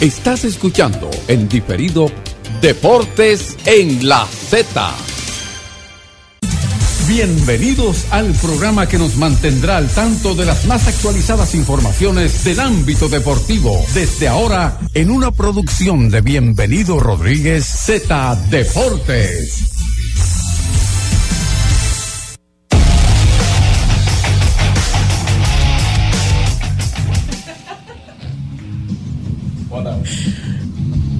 Estás escuchando en diferido Deportes en la Z. Bienvenidos al programa que nos mantendrá al tanto de las más actualizadas informaciones del ámbito deportivo. Desde ahora, en una producción de Bienvenido Rodríguez Z Deportes.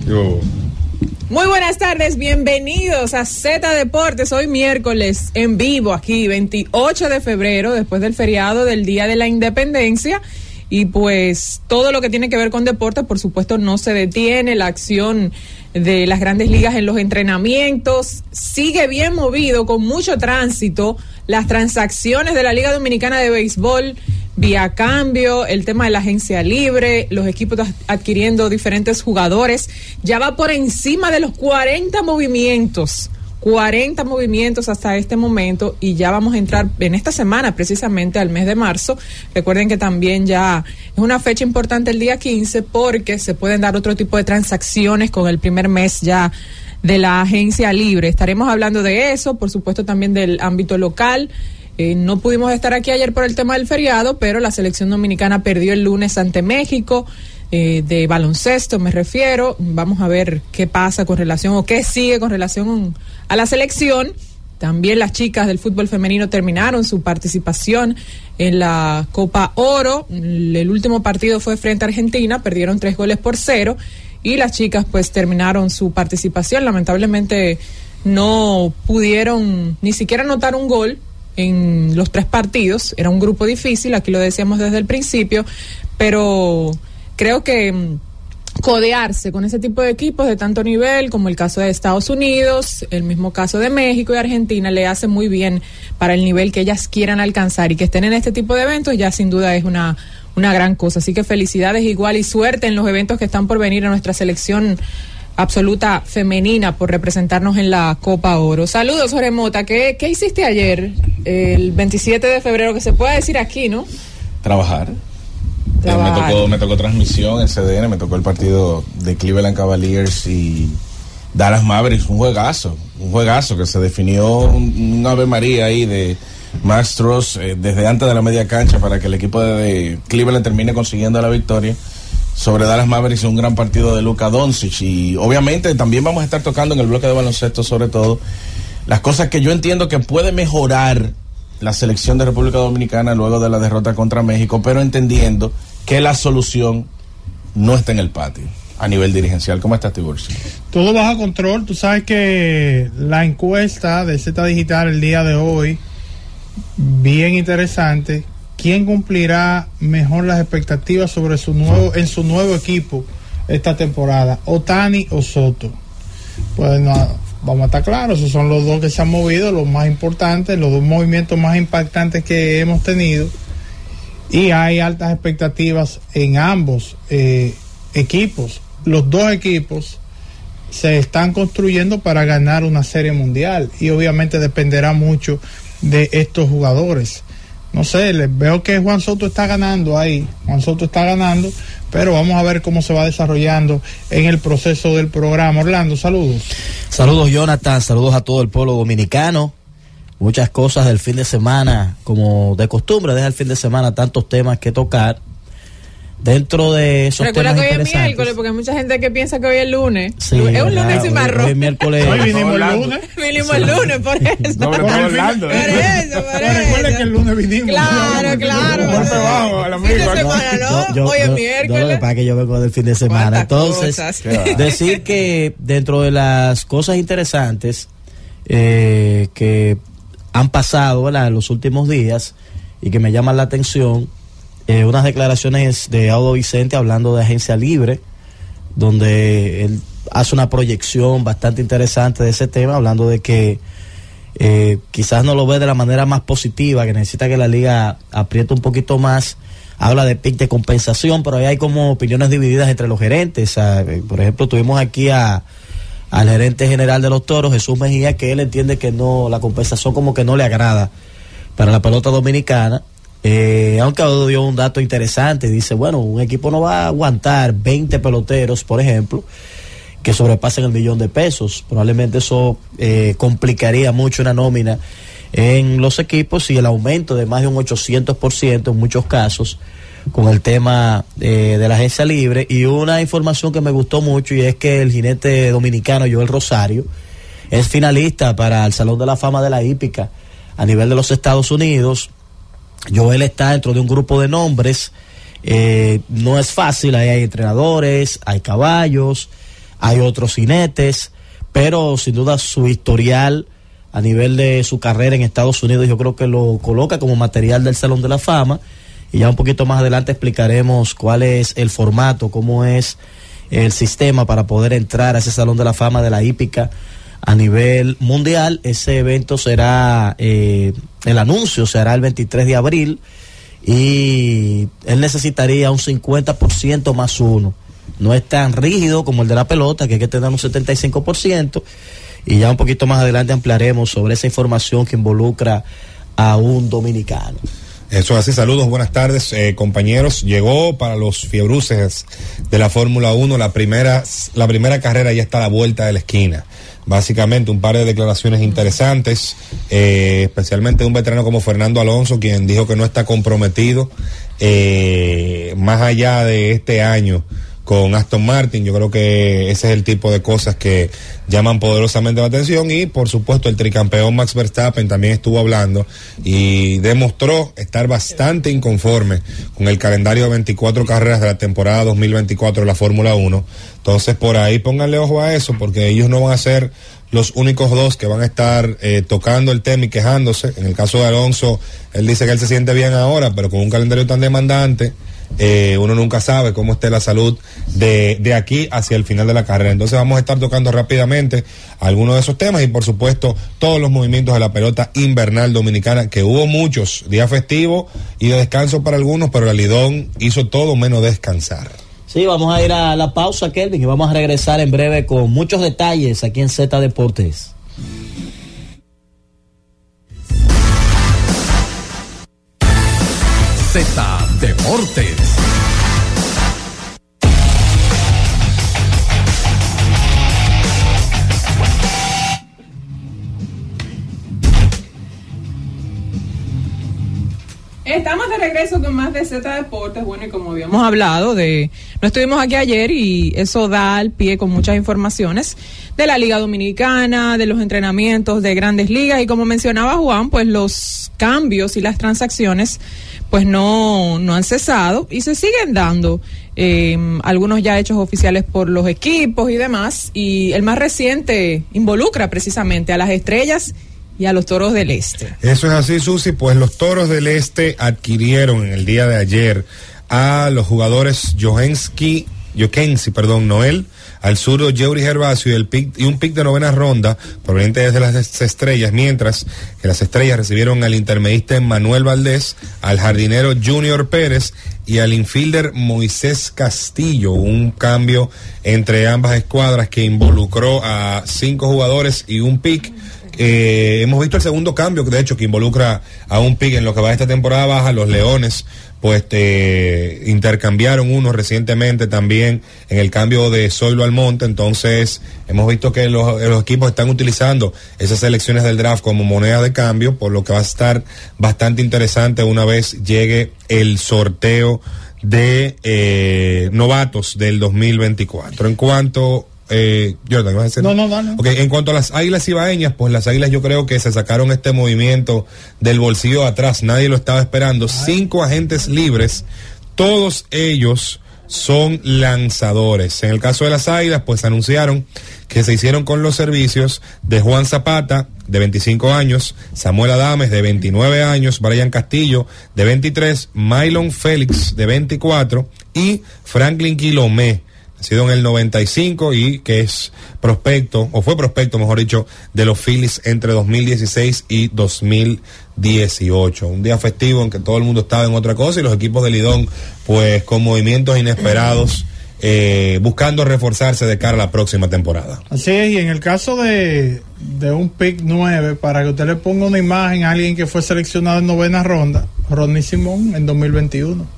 Muy buenas tardes, bienvenidos a Z Deportes. Hoy miércoles en vivo aquí, 28 de febrero, después del feriado del Día de la Independencia. Y pues todo lo que tiene que ver con deporte, por supuesto, no se detiene. La acción de las grandes ligas en los entrenamientos sigue bien movido, con mucho tránsito. Las transacciones de la Liga Dominicana de Béisbol vía cambio, el tema de la agencia libre, los equipos adquiriendo diferentes jugadores, ya va por encima de los 40 movimientos. 40 movimientos hasta este momento y ya vamos a entrar en esta semana precisamente al mes de marzo. Recuerden que también ya es una fecha importante el día 15 porque se pueden dar otro tipo de transacciones con el primer mes ya de la agencia libre. Estaremos hablando de eso, por supuesto también del ámbito local. Eh, no pudimos estar aquí ayer por el tema del feriado, pero la selección dominicana perdió el lunes ante México. Eh, de baloncesto me refiero. Vamos a ver qué pasa con relación o qué sigue con relación a la selección. También las chicas del fútbol femenino terminaron su participación en la Copa Oro. El último partido fue frente a Argentina, perdieron tres goles por cero y las chicas pues terminaron su participación. Lamentablemente no pudieron ni siquiera anotar un gol en los tres partidos. Era un grupo difícil, aquí lo decíamos desde el principio, pero creo que mm, codearse con ese tipo de equipos de tanto nivel como el caso de Estados Unidos, el mismo caso de México y Argentina le hace muy bien para el nivel que ellas quieran alcanzar y que estén en este tipo de eventos ya sin duda es una una gran cosa. Así que felicidades igual y suerte en los eventos que están por venir a nuestra selección absoluta femenina por representarnos en la Copa Oro. Saludos, Jorge. ¿Qué, ¿Qué hiciste ayer, el 27 de febrero, que se puede decir aquí, no? Trabajar. Eh, me, tocó, me tocó transmisión en CDN, me tocó el partido de Cleveland Cavaliers y Dallas Mavericks, un juegazo, un juegazo que se definió un, Ave María ahí de Max eh, desde antes de la media cancha para que el equipo de Cleveland termine consiguiendo la victoria sobre Dallas Mavericks un gran partido de Luka Doncic. Y obviamente también vamos a estar tocando en el bloque de baloncesto sobre todo las cosas que yo entiendo que puede mejorar la selección de República Dominicana luego de la derrota contra México, pero entendiendo que la solución no está en el patio a nivel dirigencial. ¿Cómo estás, Tiburcio? Todo bajo control. Tú sabes que la encuesta de Z Digital el día de hoy, bien interesante, ¿quién cumplirá mejor las expectativas sobre su nuevo en su nuevo equipo esta temporada? ¿Otani o Soto? Pues no, vamos a estar claros, esos son los dos que se han movido, los más importantes, los dos movimientos más impactantes que hemos tenido. Y hay altas expectativas en ambos eh, equipos. Los dos equipos se están construyendo para ganar una serie mundial y obviamente dependerá mucho de estos jugadores no sé, veo que Juan Soto está ganando ahí, Juan Soto está ganando, pero vamos a ver cómo se va desarrollando en el proceso del programa. Orlando, saludos. Saludos Jonathan, saludos a todo el pueblo dominicano. Muchas cosas del fin de semana, como de costumbre, deja el fin de semana tantos temas que tocar dentro de esos Recuerda temas que hoy es miércoles, porque hay mucha gente que piensa que hoy es lunes. Sí, es un lunes sin marrón. Hoy es miércoles. Hoy vinimos el lunes. vinimos el lunes, por eso. No, pero Orlando. Por eso, por eso. Recuerda que el lunes vinimos. Claro, claro. Golpe bajo al amigo. Fin de semana, ¿no? Yo- hoy es yo- miércoles. Yo lo que pasa es que yo vengo del fin de semana. Entonces, cosas. decir que dentro de las cosas interesantes eh, que han pasado ¿verdad? en los últimos días y que me llaman la atención, eh, unas declaraciones de Audo Vicente hablando de agencia libre, donde él hace una proyección bastante interesante de ese tema, hablando de que eh, quizás no lo ve de la manera más positiva, que necesita que la liga apriete un poquito más. Habla de pick de compensación, pero ahí hay como opiniones divididas entre los gerentes. Eh, Por ejemplo, tuvimos aquí a, al gerente general de los toros, Jesús Mejía, que él entiende que no, la compensación como que no le agrada para la pelota dominicana. Eh, aunque dio un dato interesante, dice, bueno, un equipo no va a aguantar 20 peloteros, por ejemplo, que sobrepasen el millón de pesos. Probablemente eso eh, complicaría mucho una nómina en los equipos y el aumento de más de un 800% en muchos casos con el tema eh, de la agencia libre y una información que me gustó mucho y es que el jinete dominicano Joel Rosario es finalista para el Salón de la Fama de la Hípica a nivel de los Estados Unidos. Joel está dentro de un grupo de nombres. Eh, no es fácil, ahí hay entrenadores, hay caballos, hay otros jinetes, pero sin duda su historial a nivel de su carrera en Estados Unidos yo creo que lo coloca como material del Salón de la Fama y ya un poquito más adelante explicaremos cuál es el formato, cómo es el sistema para poder entrar a ese Salón de la Fama de la hípica a nivel mundial. Ese evento será, eh, el anuncio será el 23 de abril y él necesitaría un 50% más uno. No es tan rígido como el de la pelota, que hay que tener un 75%. Y ya un poquito más adelante ampliaremos sobre esa información que involucra a un dominicano. Eso es así, saludos, buenas tardes, eh, compañeros. Llegó para los fiebruces de la Fórmula 1 la primera, la primera carrera ya está a la vuelta de la esquina. Básicamente un par de declaraciones interesantes, eh, especialmente un veterano como Fernando Alonso, quien dijo que no está comprometido eh, más allá de este año con Aston Martin. Yo creo que ese es el tipo de cosas que llaman poderosamente la atención y por supuesto el tricampeón Max Verstappen también estuvo hablando y demostró estar bastante inconforme con el calendario de 24 carreras de la temporada 2024 de la Fórmula 1. Entonces por ahí pónganle ojo a eso porque ellos no van a ser los únicos dos que van a estar eh, tocando el tema y quejándose. En el caso de Alonso, él dice que él se siente bien ahora, pero con un calendario tan demandante eh, uno nunca sabe cómo esté la salud de, de, aquí hacia el final de la carrera. Entonces vamos a estar tocando rápidamente algunos de esos temas y por supuesto todos los movimientos de la pelota invernal dominicana, que hubo muchos días festivos y de descanso para algunos, pero el Lidón hizo todo menos descansar. Sí, vamos a ir a la pausa, Kelvin, y vamos a regresar en breve con muchos detalles aquí en Z Deportes. Z Deportes. Estamos de regreso con más de Z Deportes. Bueno, y como habíamos hablado de. No estuvimos aquí ayer y eso da al pie con muchas informaciones de la Liga Dominicana, de los entrenamientos de grandes ligas y como mencionaba Juan, pues los cambios y las transacciones pues no, no han cesado y se siguen dando. Eh, algunos ya hechos oficiales por los equipos y demás. Y el más reciente involucra precisamente a las estrellas y a los toros del este. Eso es así, Susi, pues los toros del este adquirieron en el día de ayer a los jugadores Johensky, Jokensi, perdón, Noel, al zurdo Jerry Gervasio y, el pick, y un pick de novena ronda proveniente desde las estrellas, mientras que las estrellas recibieron al intermedista Manuel Valdés, al jardinero Junior Pérez y al infielder Moisés Castillo, un cambio entre ambas escuadras que involucró a cinco jugadores y un pick eh, hemos visto el segundo cambio, de hecho, que involucra a un pick en lo que va esta temporada baja. Los Leones, pues, intercambiaron uno recientemente también en el cambio de Zoilo al Monte. Entonces, hemos visto que los, equipos están utilizando esas selecciones del draft como moneda de cambio, por lo que va a estar bastante interesante una vez llegue el sorteo de eh, novatos del 2024. En cuanto eh, Jordan, ¿vas a decir? No, no, no, no. Okay, en cuanto a las águilas ibaeñas, pues las águilas yo creo que se sacaron este movimiento del bolsillo atrás, nadie lo estaba esperando. Cinco agentes libres, todos ellos son lanzadores. En el caso de las águilas, pues anunciaron que se hicieron con los servicios de Juan Zapata, de 25 años, Samuel Adames, de 29 años, Brian Castillo, de 23, Mylon Félix, de 24, y Franklin Quilomé, nacido en el 95 y que es prospecto, o fue prospecto, mejor dicho, de los Phillies entre 2016 y 2018. Un día festivo en que todo el mundo estaba en otra cosa y los equipos de Lidón, pues con movimientos inesperados eh, buscando reforzarse de cara a la próxima temporada. Así es, y en el caso de, de un pick 9, para que usted le ponga una imagen a alguien que fue seleccionado en novena ronda, Rodney Simón en 2021.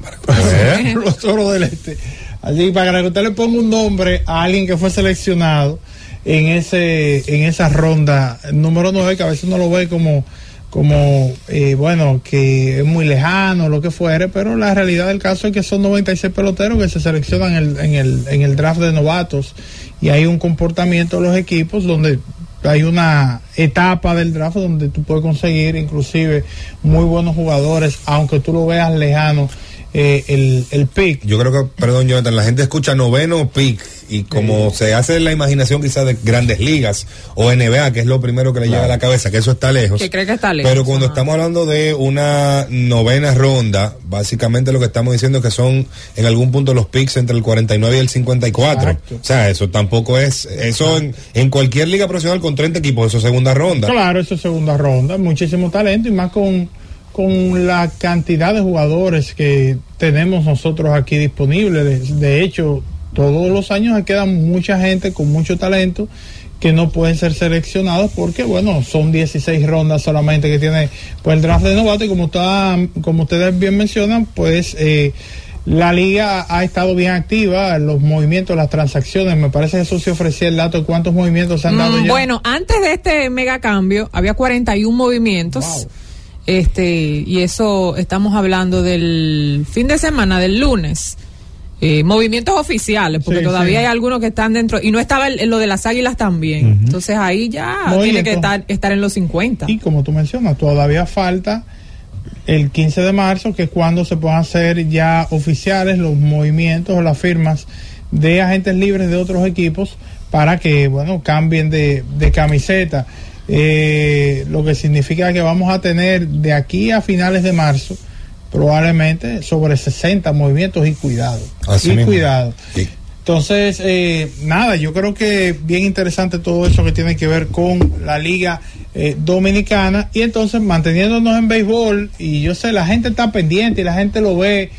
Los toros del este. Así, para que usted le ponga un nombre a alguien que fue seleccionado en ese en esa ronda número 9, que a veces uno lo ve como como, eh, bueno, que es muy lejano, lo que fuere, pero la realidad del caso es que son 96 peloteros que se seleccionan en el, en el, en el draft de novatos y hay un comportamiento de los equipos donde hay una etapa del draft donde tú puedes conseguir inclusive muy buenos jugadores, aunque tú lo veas lejano eh, el, el pick. Yo creo que, perdón, Jonathan, la gente escucha noveno pick y como se hace la imaginación quizás de grandes ligas o NBA, que es lo primero que le llega a la cabeza, que eso está lejos. Que cree que está lejos. Pero cuando estamos hablando de una novena ronda, básicamente lo que estamos diciendo es que son en algún punto los picks entre el 49 y el 54. O sea, eso tampoco es, eso en, en, cualquier liga profesional con 30 equipos, eso es segunda ronda. Claro, eso es segunda ronda, muchísimo talento y más con con la cantidad de jugadores que tenemos nosotros aquí disponibles. De, hecho, todos los años quedan mucha gente con mucho talento que no pueden ser seleccionados porque, bueno, son 16 rondas solamente que tiene pues, el draft de novato y como, está, como ustedes bien mencionan, pues... Eh, la liga ha estado bien activa, los movimientos, las transacciones. Me parece que eso se ofrecía el dato de cuántos movimientos se han dado. Mm, bueno, antes de este mega cambio, había 41 movimientos. Este, y eso estamos hablando del fin de semana, del lunes. Eh, movimientos oficiales, porque todavía hay algunos que están dentro, y no estaba en lo de las águilas también. Entonces ahí ya tiene que estar, estar en los 50. Y como tú mencionas, todavía falta el 15 de marzo, que es cuando se puedan hacer ya oficiales los movimientos o las firmas de agentes libres de otros equipos para que, bueno, cambien de, de camiseta eh, lo que significa que vamos a tener de aquí a finales de marzo probablemente sobre 60 movimientos y cuidado. y cuidado. Entonces, eh, nada, yo creo que bien interesante todo eso que tiene que ver con la liga eh, dominicana y entonces manteniéndonos en béisbol y yo sé, la gente está pendiente y la gente lo ve,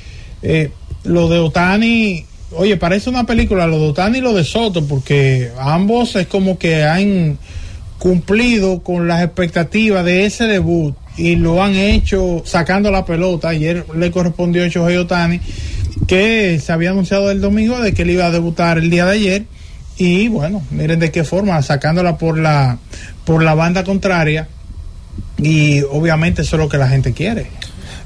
eh, lo de Otani, oye, parece una película, lo de Otani y lo de Soto, porque ambos es como que han cumplido con las expectativas de ese debut y lo han hecho sacando la pelota. Ayer le correspondió a Shohei Otani, que se había anunciado el domingo de que él iba a debutar el día de ayer. Y bueno, miren de qué forma, sacándola por la, por la banda contraria. Y obviamente eso es lo que la gente quiere.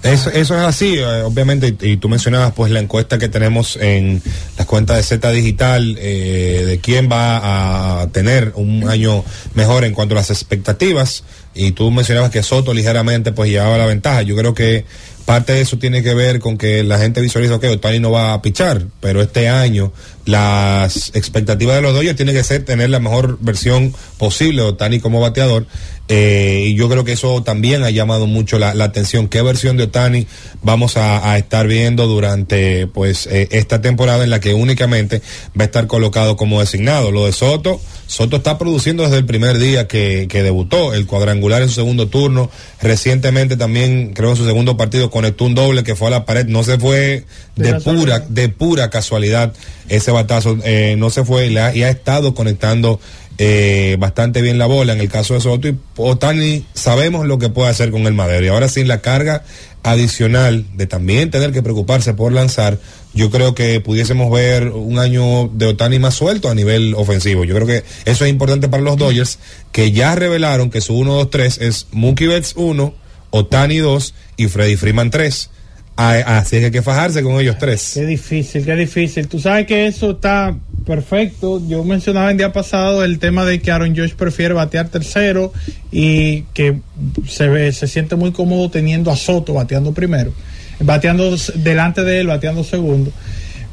Eso, eso es así, eh, obviamente, y, tú mencionabas pues la encuesta que tenemos en las cuentas de Z Digital eh, de quién va a tener un año mejor en cuanto a las expectativas, y tú mencionabas que Soto ligeramente pues llevaba la ventaja. Yo creo que parte de eso tiene que ver con que la gente visualiza que Otani no va a pichar, pero este año las expectativas de los Dodgers tienen que ser tener la mejor versión posible de Otani como bateador eh, y yo creo que eso también ha llamado mucho la, atención. ¿Qué versión de Otani vamos a, estar viendo durante pues eh, esta temporada en la que únicamente va a estar colocado como designado? Lo de Soto, Soto está produciendo desde el primer día que, debutó, el cuadrangular en su segundo turno. Recientemente también, creo en su segundo partido, conectó un doble que fue a la pared. No se fue de, pura, de pura casualidad ese batazo. Eh, no se fue y ha estado conectando eh, bastante bien la bola en el caso de Soto y Otani sabemos lo que puede hacer con el madero. Y ahora sin la carga adicional de también tener que preocuparse por lanzar yo creo que pudiésemos ver un año de Otani más suelto a nivel ofensivo. Yo creo que eso es importante para los Dodgers que ya revelaron que su 1-2-3 es Mookie Betts 1 Otani 2 y Freddy Freeman 3 Así que hay que fajarse con ellos tres. Qué difícil, qué difícil. Tú sabes que eso está perfecto. Yo mencionaba el día pasado el tema de que Aaron Josh prefiere batear tercero y que se, ve, se siente muy cómodo teniendo a Soto bateando primero, bateando delante de él, bateando segundo.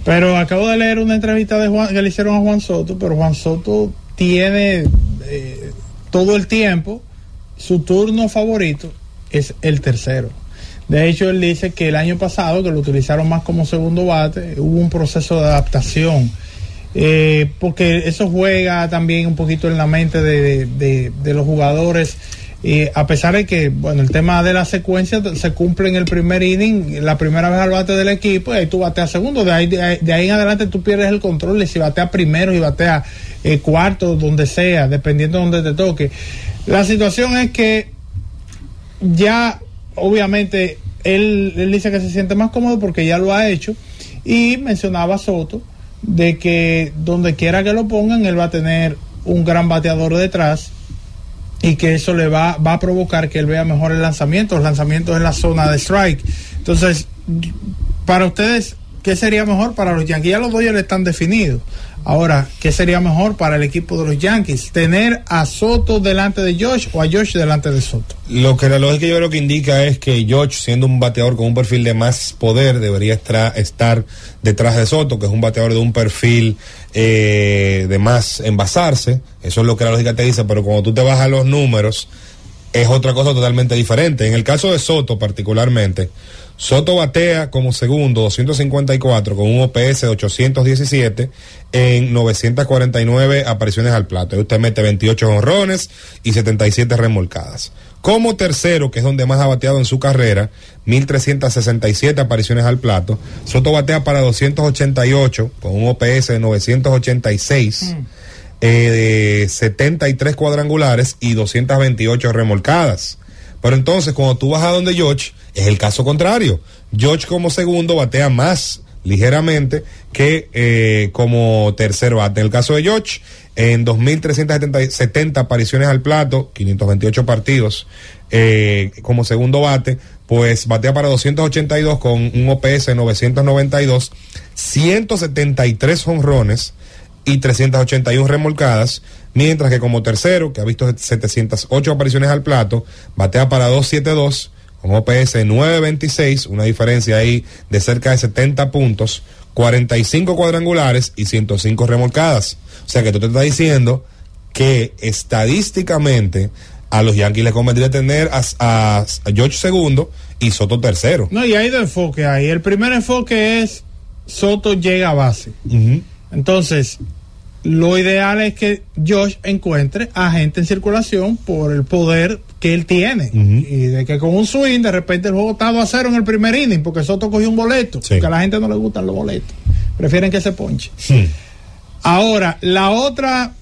Pero acabo de leer una entrevista de Juan, que le hicieron a Juan Soto, pero Juan Soto tiene eh, todo el tiempo, su turno favorito es el tercero de hecho, él dice que el año pasado, que lo utilizaron más como segundo bate, hubo un proceso de adaptación. Eh, porque eso juega también un poquito en la mente de, los jugadores Y a pesar de que, bueno, el tema de la secuencia se cumple en el primer inning, la primera vez al bate del equipo, y ahí tú bateas segundo, de ahí, de ahí, en adelante tú pierdes el control de si bateas primero y bateas eh, cuarto, donde sea, dependiendo de donde te toque. La situación es que ya, obviamente, él, él dice que se siente más cómodo porque ya lo ha hecho, y mencionaba Soto de que donde quiera que lo pongan, él va a tener un gran bateador detrás y que eso le va, va a provocar que él vea mejor el lanzamiento, los lanzamientos en la zona de strike. Entonces, para ustedes, ¿qué sería mejor para los Yankees? Ya los Dodgers están definidos. Ahora, ¿qué sería mejor para el equipo de los Yankees? ¿Tener a Soto delante de Josh o a Josh delante de Soto? Lo que la lógica yo creo que indica es que Josh, siendo un bateador con un perfil de más poder, debería estar, detrás de Soto, que es un bateador de un perfil eh, de más envasarse. Eso es lo que la lógica te dice, pero cuando tú te vas a los números, es otra cosa totalmente diferente. En el caso de Soto particularmente, Soto batea como segundo 254 con un OPS de 817 en 949 apariciones al plato. Y usted mete 28 honrones y 77 remolcadas. Como tercero, que es donde más ha bateado en su carrera, 1367 apariciones al plato. Soto batea para 288 con un OPS de 986. Mm. Eh, de 73 cuadrangulares y 228 remolcadas. Pero entonces, cuando tú vas a donde George, es el caso contrario. George como segundo batea más ligeramente que eh, como tercer bate. En el caso de George, en 2.370 apariciones al plato, 528 partidos eh, como segundo bate, pues batea para 282 con un OPS de 992, 173 honrones y 381 remolcadas mientras que como tercero, que ha visto 708 apariciones al plato, batea para 272 con OPS 926, una diferencia ahí de cerca de 70 puntos, 45 cuadrangulares y 105 remolcadas. O sea que tú te estás diciendo que estadísticamente a los Yankees les convendría tener a, George segundo y Soto tercero. No, y hay dos enfoques ahí. El primer enfoque es Soto llega a base. Entonces, lo ideal es que Josh encuentre a gente en circulación por el poder que él tiene. Y de que con un swing, de repente el juego está a cero en el primer inning, porque Soto cogió un boleto. Porque a la gente no le gustan los boletos. Prefieren que se ponche. Ahora, la otra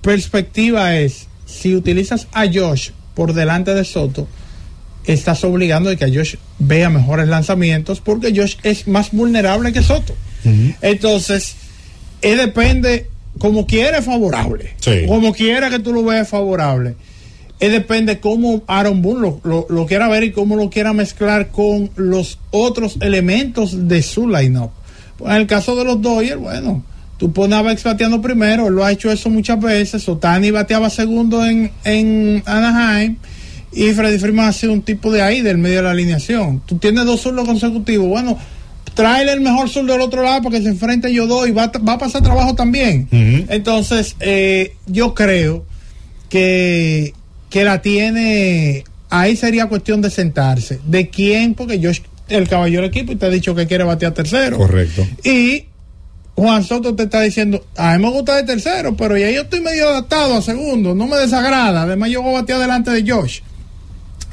perspectiva es: si utilizas a Josh por delante de Soto, estás obligando a que a Josh vea mejores lanzamientos, porque Josh es más vulnerable que Soto. Entonces, él depende como quiera es favorable. Como quiera que tú lo veas favorable. Es depende cómo Aaron Boone lo, quiera ver y cómo lo quiera mezclar con los otros elementos de su lineup. Pues en el caso de los Dodgers, bueno, tú pones a Bex bateando primero, él lo ha hecho eso muchas veces. Otani bateaba segundo en, en Anaheim y Freddy Freeman ha sido un tipo de ahí, del medio de la alineación. Tú tienes dos solos consecutivos. Bueno, tráele el mejor sur del otro lado para que se enfrente yo dos y va, a pasar trabajo también. Entonces, eh, yo creo que, que la tiene, ahí sería cuestión de sentarse. ¿De quién? Porque yo, el caballero del equipo, y te ha dicho que quiere batear tercero. Correcto. Y Juan Soto te está diciendo, a mí me gusta de tercero, pero ya yo estoy medio adaptado a segundo, no me desagrada. Además, yo voy a batear delante de Josh.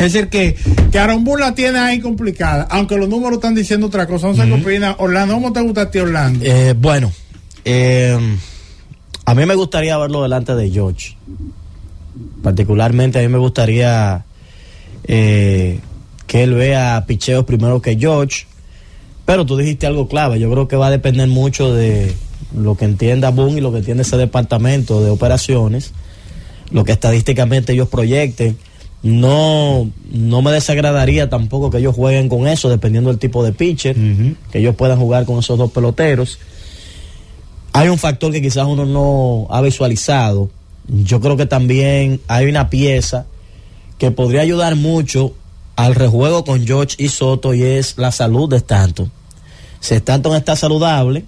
Es decir, que, que Aaron la tiene ahí complicada, aunque los números están diciendo otra cosa. No sé qué opina. Orlando, ¿cómo te gusta a ti, Orlando? Eh, bueno, eh, a mí me gustaría verlo delante de George. Particularmente a mí me gustaría eh, que él vea picheos primero que George. Pero tú dijiste algo clave. Yo creo que va a depender mucho de lo que entienda Boone y lo que entiende ese departamento de operaciones, lo que estadísticamente ellos proyecten no, no me desagradaría tampoco que ellos jueguen con eso, dependiendo del tipo de pitcher, que ellos puedan jugar con esos dos peloteros. Hay un factor que quizás uno no ha visualizado. Yo creo que también hay una pieza que podría ayudar mucho al rejuego con George y Soto y es la salud de Stanton. Si Stanton está saludable,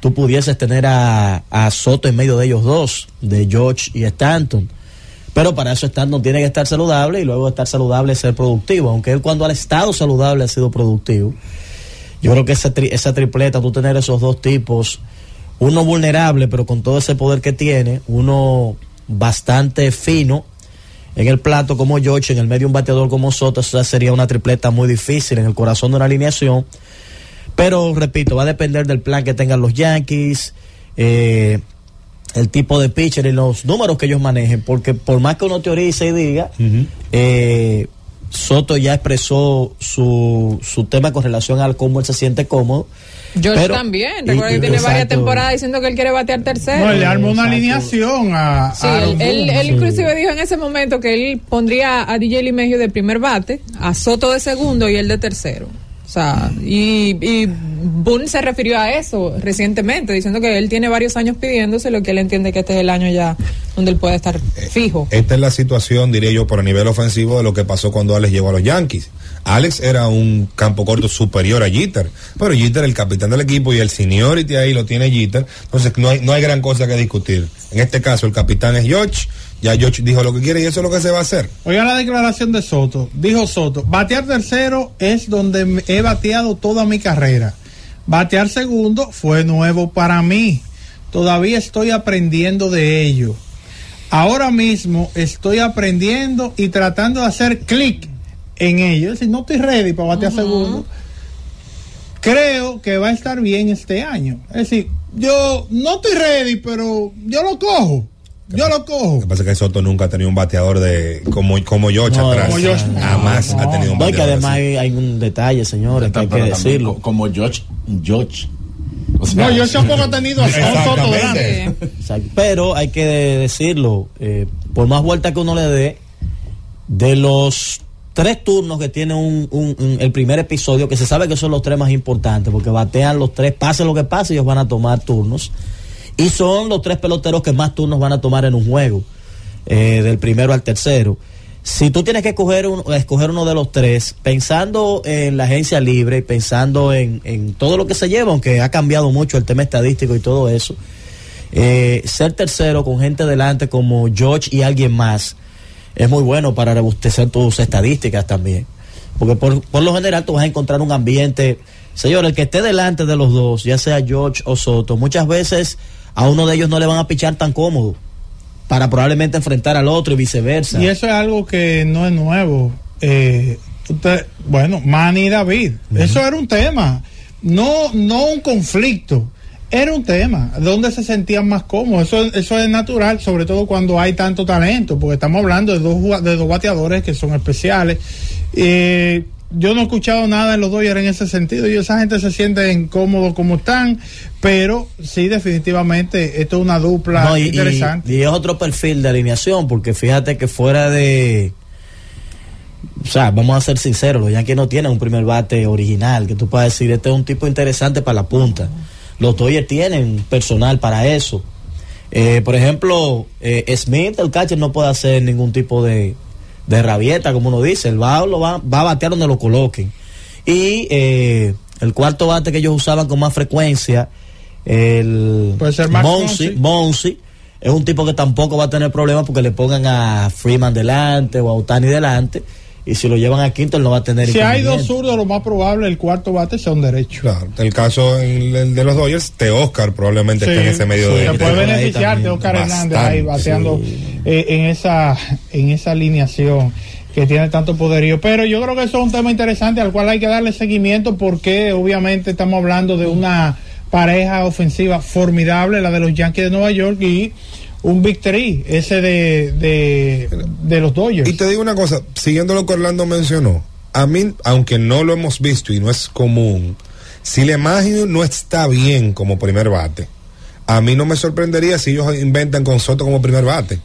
tú pudieses tener a, a Soto en medio de ellos dos, de George y Stanton pero para eso no tiene que estar saludable y luego estar saludable ser productivo. Aunque él cuando ha estado saludable ha sido productivo. Yo creo que esa, esa tripleta, tú tener esos dos tipos, uno vulnerable pero con todo ese poder que tiene, uno bastante fino en el plato como George, en el medio un bateador como Soto, eso sería una tripleta muy difícil en el corazón de una alineación. Pero repito, va a depender del plan que tengan los Yankees, eh, el tipo de pitcher y los números que ellos manejen, porque por más que uno teorice y diga, eh, Soto ya expresó su, su tema con relación al cómo él se siente cómodo. George Pero- también. Recuerda que tiene varias temporadas diciendo que él quiere batear tercero. No, él le armó una Exacto. alineación a. Sí, a él, él inclusive dijo en ese momento que él pondría a DJ Limegio de primer bate, a Soto de segundo y él de tercero. O sea, y, y Boone se refirió a eso recientemente, diciendo que él tiene varios años pidiéndose, lo que él entiende que este es el año ya donde él puede estar fijo. Esta es la situación, diría yo, por a nivel ofensivo de lo que pasó cuando Alex llegó a los Yankees. Alex era un campo corto superior a Jeter, pero Jeter el capitán del equipo y el seniority ahí lo tiene Jeter, entonces no hay, no hay gran cosa que discutir. En este caso el capitán es George, ya George dijo lo que quiere y eso es lo que se va a hacer. Oiga la declaración de Soto. Dijo Soto, batear tercero es donde he bateado toda mi carrera. Batear segundo fue nuevo para mí. Todavía estoy aprendiendo de ello. Ahora mismo estoy aprendiendo y tratando de hacer clic en ello. Es decir, no estoy ready para batear segundo. Creo que va a estar bien este año. Es decir, yo no estoy ready, pero yo lo cojo. Yo lo cojo. Lo que pasa es que Soto nunca ha tenido un bateador de como, como George No, atrás. como George. Jamás No, ha tenido un No, y que bateador. además así. hay, hay un detalle, señores, que hay que también decirlo. co- Como George, George. O sea, No, yo tampoco he tenido a un Soto. Exacto. Pero hay que decirlo, eh, por más vuelta que uno le dé, de los tres turnos que tiene un, un- un- el primer episodio, que se sabe que son los tres más importantes, porque batean los tres, pase lo que pase, ellos van a tomar turnos. Y son los tres peloteros que más turnos van a tomar en un juego, eh, del primero al tercero. Si tú tienes que escoger, un- escoger uno de los tres, pensando en la agencia libre, pensando en, en todo lo que se lleva, aunque ha cambiado mucho el tema estadístico y todo eso, eh, ser tercero con gente delante como George y alguien más es muy bueno para rebustecer tus estadísticas también. Porque por, por lo general tú vas a encontrar un ambiente, señor, el que esté delante de los dos, ya sea George o Soto, muchas veces a uno de ellos no le van a pichar tan cómodo para probablemente enfrentar al otro y viceversa. Y eso es algo que no es nuevo. Eh, usted, bueno, Manny y David, eso era un tema, no, no un conflicto. Era un tema donde se sentían más cómodos. Eso, eso es natural, sobre todo cuando hay tanto talento, porque estamos hablando de dos, de dos bateadores que son especiales. Eh, yo no he escuchado nada en los Dodgers en ese sentido. Y esa gente se siente incómodo como están, pero sí, definitivamente, esto es una dupla No, y, y- interesante. y es otro perfil de alineación, porque fíjate que fuera de. O sea, vamos a ser sinceros, los Yankees no tienen un primer bate original, que tú puedas decir, este es un tipo interesante para la punta. Los Dodgers tienen personal para eso. Eh, por ejemplo, eh, Smith, el catcher, no puede hacer ningún tipo de, de rabieta, como uno dice. El va, lo va, va a batear donde lo coloquen. Y eh, el cuarto bate que ellos usaban con más frecuencia, el Monsi, Monsi. Es un tipo que tampoco va a tener problemas porque le pongan a Freeman delante o a Otani delante. Y si lo llevan a quinto, él no va a tener Si hay dos zurdos, lo más probable el cuarto bate sea un derecho. Claro, el caso el, el de los Dodgers, de Oscar probablemente Sí, está en ese medio sí, de se de- puede beneficiar de. Oscar Hernández ahí bateando eh, en esa en esa alineación que tiene tanto poderío. Pero yo creo que eso es un tema interesante al cual hay que darle seguimiento porque obviamente estamos hablando de una pareja ofensiva formidable, la de los Yankees de Nueva York y un Three, ese de, de, de los Dodgers. Y te digo una cosa, siguiendo lo que Orlando mencionó, a mí, aunque no lo hemos visto y no es común, si la imagen no está bien como primer bate, a mí no me sorprendería si ellos inventan con Soto como primer bate.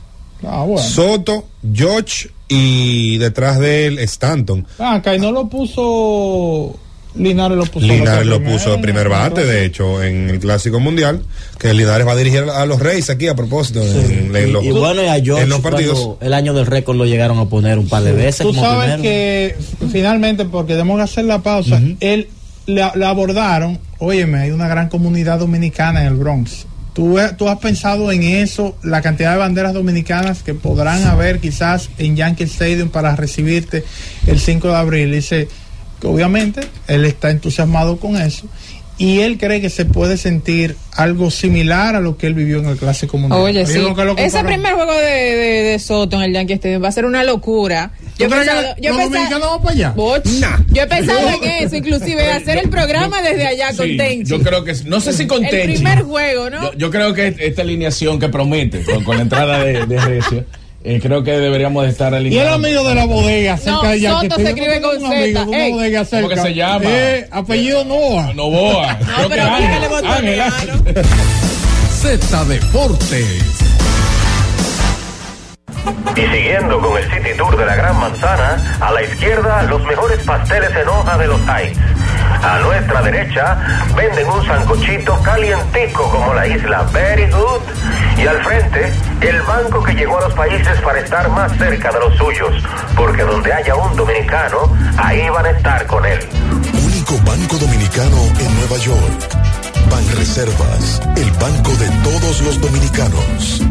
Ah, bueno. Soto, George y detrás de él Stanton. Ah, acá y no lo puso Linares lo puso Linares lo puso de primer bate, de hecho, en el Clásico Mundial, que Linares va a dirigir a los Reyes aquí a propósito en, en Y, los, y bueno, y a George en los partidos. el año del récord lo llegaron a poner un par de veces. Tú como sabes primero. que finalmente, porque tenemos que hacer la pausa, él le, le abordaron, óyeme, hay una gran comunidad dominicana en el Bronx. ¿Tú, eh, tú has pensado en eso, la cantidad de banderas dominicanas que podrán haber quizás en Yankee Stadium para recibirte el 5 de abril. Dice que obviamente él está entusiasmado con eso y él cree que se puede sentir algo similar a lo que él vivió en el Clásico Mundial. Oye, sí. Ese primer juego de, de, de Soto en el Yankee Stadium va a ser una locura. ¿Tú Yo he pensado, que yo los pensado- para allá? Yo he pensado en eso, inclusive hacer el programa desde allá con Sí, Tenchi. Yo creo que, no sé si con el primer juego, ¿no? Yo, yo creo que esta alineación que promete con, con la entrada de, de Recio, eh, creo que deberíamos de estar Y el alineados. amigo de la bodega cerca No, de Yankee Soto se Stadium. escribe con un amigo una Ey. bodega ¿Cómo que se llama? Eh, apellido Noah. Novoa. Creo que pero Z Deportes. Y siguiendo con el City Tour de la Gran Manzana, a la izquierda los mejores pasteles en hoja de los Heights. A nuestra derecha venden un sancochito calientico como la isla Very Good. Y al frente, el banco que llegó a los países para estar más cerca de los suyos. Porque donde haya un dominicano, ahí van a estar con él. Único banco dominicano en Nueva York. Banreservas, el banco de todos los dominicanos.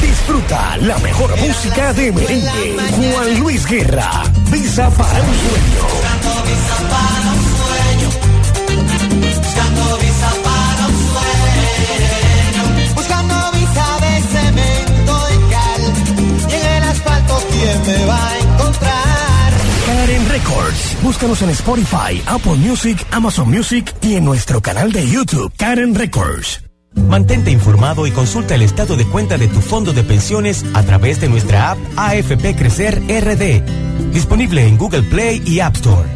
Disfruta la mejor música de merengue. Juan Luis Guerra, Visa para un sueño. Me va a encontrar? Karen Records. Búscanos en Spotify, Apple Music, Amazon Music y en nuestro canal de YouTube, Karen Records. Mantente informado y consulta el estado de cuenta de tu fondo de pensiones a través de nuestra app AFP Crecer RD. Disponible en Google Play y App Store.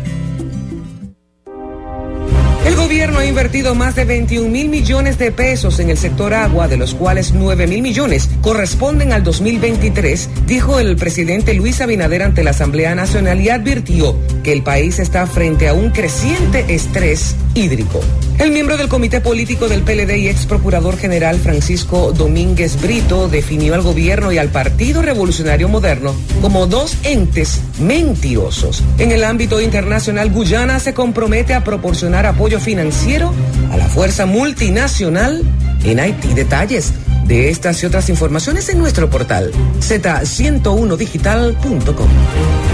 Gobierno ha invertido más de 21 mil millones de pesos en el sector agua, de los cuales 9 mil millones corresponden al 2023, dijo el presidente Luis Abinader ante la Asamblea Nacional y advirtió que el país está frente a un creciente estrés hídrico. El miembro del comité político del PLD y ex procurador general Francisco Domínguez Brito definió al gobierno y al Partido Revolucionario Moderno como dos entes mentirosos. En el ámbito internacional, Guyana se compromete a proporcionar apoyo financiero a la fuerza multinacional en Haití. Detalles de estas y otras informaciones en nuestro portal z101digital.com.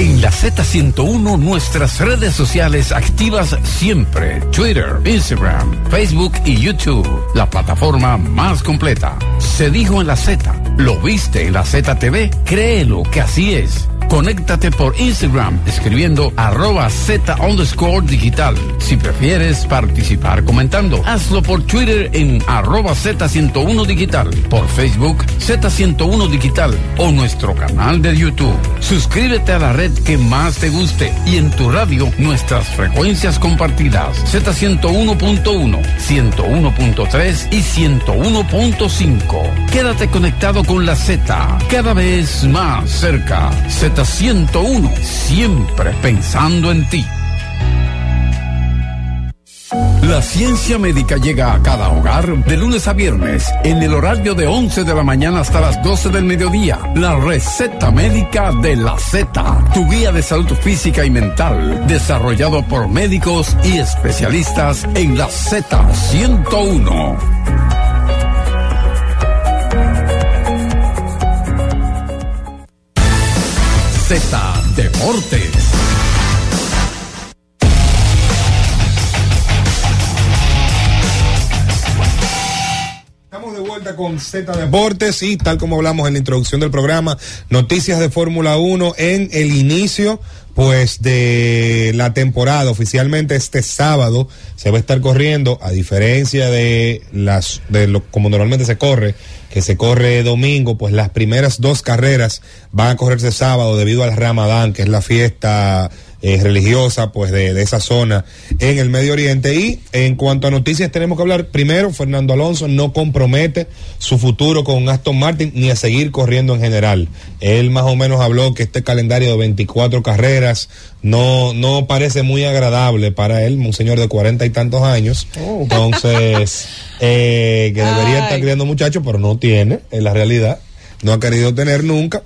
En la Z101 nuestras redes sociales activas siempre. Twitter, Instagram, Facebook y YouTube. La plataforma más completa. Se dijo en la Z. ¿Lo viste en la ZTV? Créelo que así es. Conéctate por Instagram escribiendo arroba Z underscore digital. Si prefieres participar comentando, hazlo por Twitter en arroba Z101 digital, por Facebook Z101 digital o nuestro canal de YouTube. Suscríbete a la red que más te guste y en tu radio nuestras frecuencias compartidas Z101.1, 101.3 y 101.5. Quédate conectado con la Z, cada vez más cerca. Z101, siempre pensando en ti. La ciencia médica llega a cada hogar de lunes a viernes en el horario de 11 de la mañana hasta las 12 del mediodía. La receta médica de la Z, tu guía de salud física y mental, desarrollado por médicos y especialistas en la Z101. Z Deportes. Estamos de vuelta con Z Deportes y tal como hablamos en la introducción del programa, noticias de Fórmula 1 en el inicio pues de la temporada. Oficialmente este sábado se va a estar corriendo a diferencia de las de lo como normalmente se corre que se corre domingo pues las primeras dos carreras van a correrse sábado debido al Ramadán que es la fiesta eh, religiosa pues de, de, esa zona en el Medio Oriente y en cuanto a noticias tenemos que hablar primero Fernando Alonso no compromete su futuro con Aston Martin ni a seguir corriendo en general él más o menos habló que este calendario de 24 carreras no no parece muy agradable para él un señor de cuarenta y tantos años oh. entonces eh, que debería Ay. estar criando muchachos pero no tiene en la realidad no ha querido tener nunca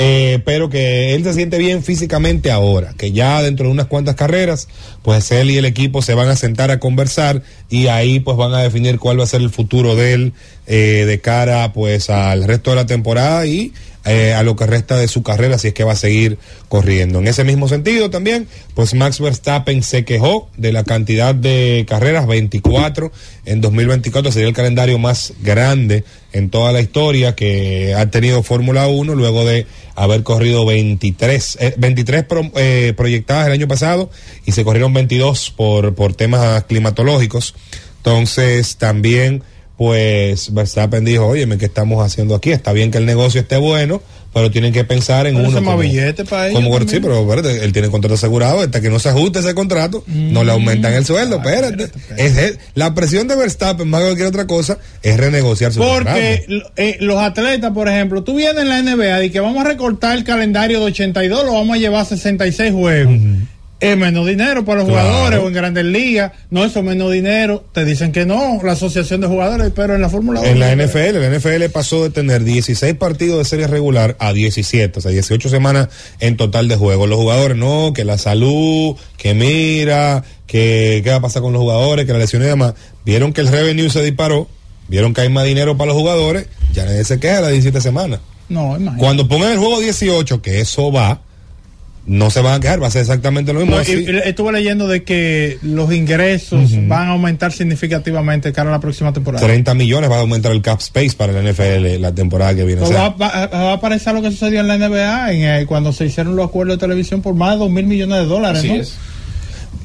eh, pero que él se siente bien físicamente ahora, que ya dentro de unas cuantas carreras, pues él y el equipo se van a sentar a conversar y ahí pues van a definir cuál va a ser el futuro de él eh, de cara pues al resto de la temporada y eh, a lo que resta de su carrera si es que va a seguir corriendo. En ese mismo sentido también, pues Max Verstappen se quejó de la cantidad de carreras, 24 en 2024, sería el calendario más grande en toda la historia que ha tenido Fórmula 1 luego de haber corrido 23, eh, 23 pro- eh, proyectadas el año pasado y se corrieron 22 por, por temas climatológicos. Entonces también pues Verstappen dijo, oye, ¿qué estamos haciendo aquí? Está bien que el negocio esté bueno, pero tienen que pensar en Pero uno. como- billete para como- sí, pero espérate, él tiene contrato asegurado, hasta que no se ajuste ese contrato, no le aumentan el sueldo, espérate. Es- es- la presión de Verstappen, más que cualquier otra cosa, es renegociar su Porque contrato. eh, los atletas, por ejemplo, tú vienes en la NBA y que vamos a recortar el calendario de 82, lo vamos a llevar a 66 juegos. Es menos dinero para los Claro. jugadores o en grandes ligas. No, eso es menos dinero. Te dicen que no, la asociación de jugadores, pero en la Fórmula En 1. la NFL, la NFL pasó de tener 16 partidos de serie regular a 17, o sea, 18 semanas en total de juego. Los jugadores, no, que la salud, que mira, que qué va a pasar con los jugadores, que la lesión y demás. Vieron que el revenue se disparó, vieron que hay más dinero para los jugadores, ya nadie se queja las 17 semanas. No, imagínate. Cuando pongan el juego 18, que eso va, no se van a quejar, va a ser exactamente lo mismo. No, estuve leyendo de que los ingresos van a aumentar significativamente cara a la próxima temporada. 30 millones va a aumentar el cap space para la NFL la temporada que viene. O sea, va, va- va a parecer lo que sucedió en la NBA en, eh, cuando se hicieron los acuerdos de televisión por más de 2 mil millones de dólares. Así ¿no? es.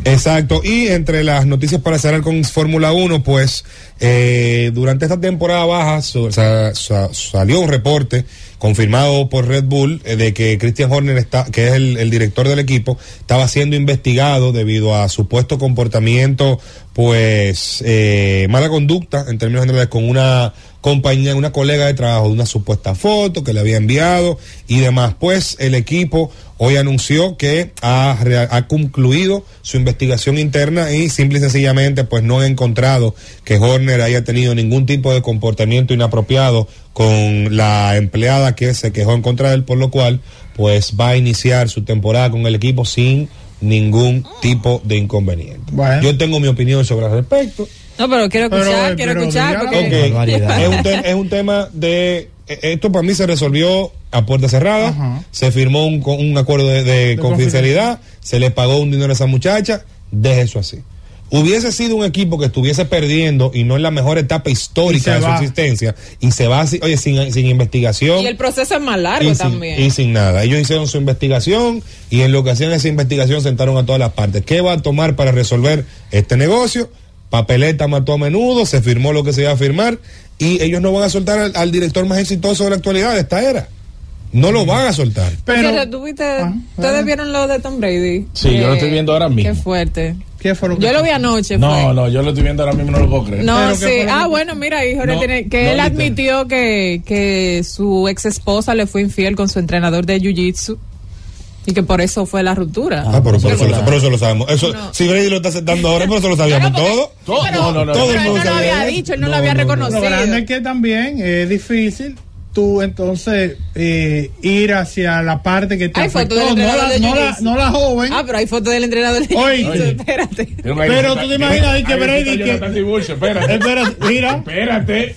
Exacto, y entre las noticias para cerrar con Fórmula 1, pues eh, durante esta temporada baja so- sa- sa- salió un reporte confirmado por Red Bull eh, de que Christian Horner, está, que es el, director del equipo, estaba siendo investigado debido a supuesto comportamiento, pues eh, mala conducta en términos generales con una compañía, una colega de trabajo de una supuesta foto que le había enviado y demás. Pues el equipo hoy anunció que ha concluido su investigación interna y simple y sencillamente pues no han encontrado que Horner haya tenido ningún tipo de comportamiento inapropiado con la empleada que se quejó en contra de él, por lo cual pues va a iniciar su temporada con el equipo sin ningún tipo de inconveniente. Bueno. Yo tengo mi opinión sobre el respecto. No, pero quiero escuchar, quiero pero escuchar. Porque... Es, un te- es un tema de... eh, Esto para mí se resolvió a puerta cerrada, Ajá. se firmó un, un acuerdo de, de confidencialidad, se le pagó un dinero a esa muchacha, deje eso así. Hubiese sido un equipo que estuviese perdiendo y no en la mejor etapa histórica de su existencia y se va así, oye, sin, sin investigación. Y el proceso es más largo y sin, también. y sin nada. Ellos hicieron su investigación y en lo que hacían esa investigación sentaron a todas las partes. ¿Qué va a tomar para resolver este negocio? Papeleta mató a menudo, se firmó lo que se iba a firmar y ellos no van a soltar al, al director más exitoso de la actualidad de esta era. No lo van a soltar. Pero, ¿tú viste- Ah, ¿Ustedes vieron lo de Tom Brady? Sí, yo lo estoy viendo ahora mismo. Qué fuerte. ¿Qué fue lo que Yo lo vi anoche. No, fue. no, yo lo estoy viendo ahora mismo, no lo puedo creer. No, Pero, ¿qué sí. Ah, que- bueno, mira, hijo, No, tiene, que no, él admitió que, que su ex esposa le fue infiel con su entrenador de jiu-jitsu y que por eso fue la ruptura. Ah, pero, pero eso, lo, pero eso lo sabemos. Eso, No. Si Brady lo está aceptando ahora, pero eso lo sabíamos Claro, porque- todo. Todo- no, no, no, todo pero el él no lo había dicho, él no, No, lo había no, no. reconocido. Lo grande es que también es difícil tú entonces eh, ir hacia la parte que te Hay fotos afectó, del no la, de no, la, no la joven. Ah, pero hay fotos del entrenador de Oye. jiu-jitsu, espérate. Pero tú te imaginas ahí que Brady que- Espérate. Espérate, mira, Espérate.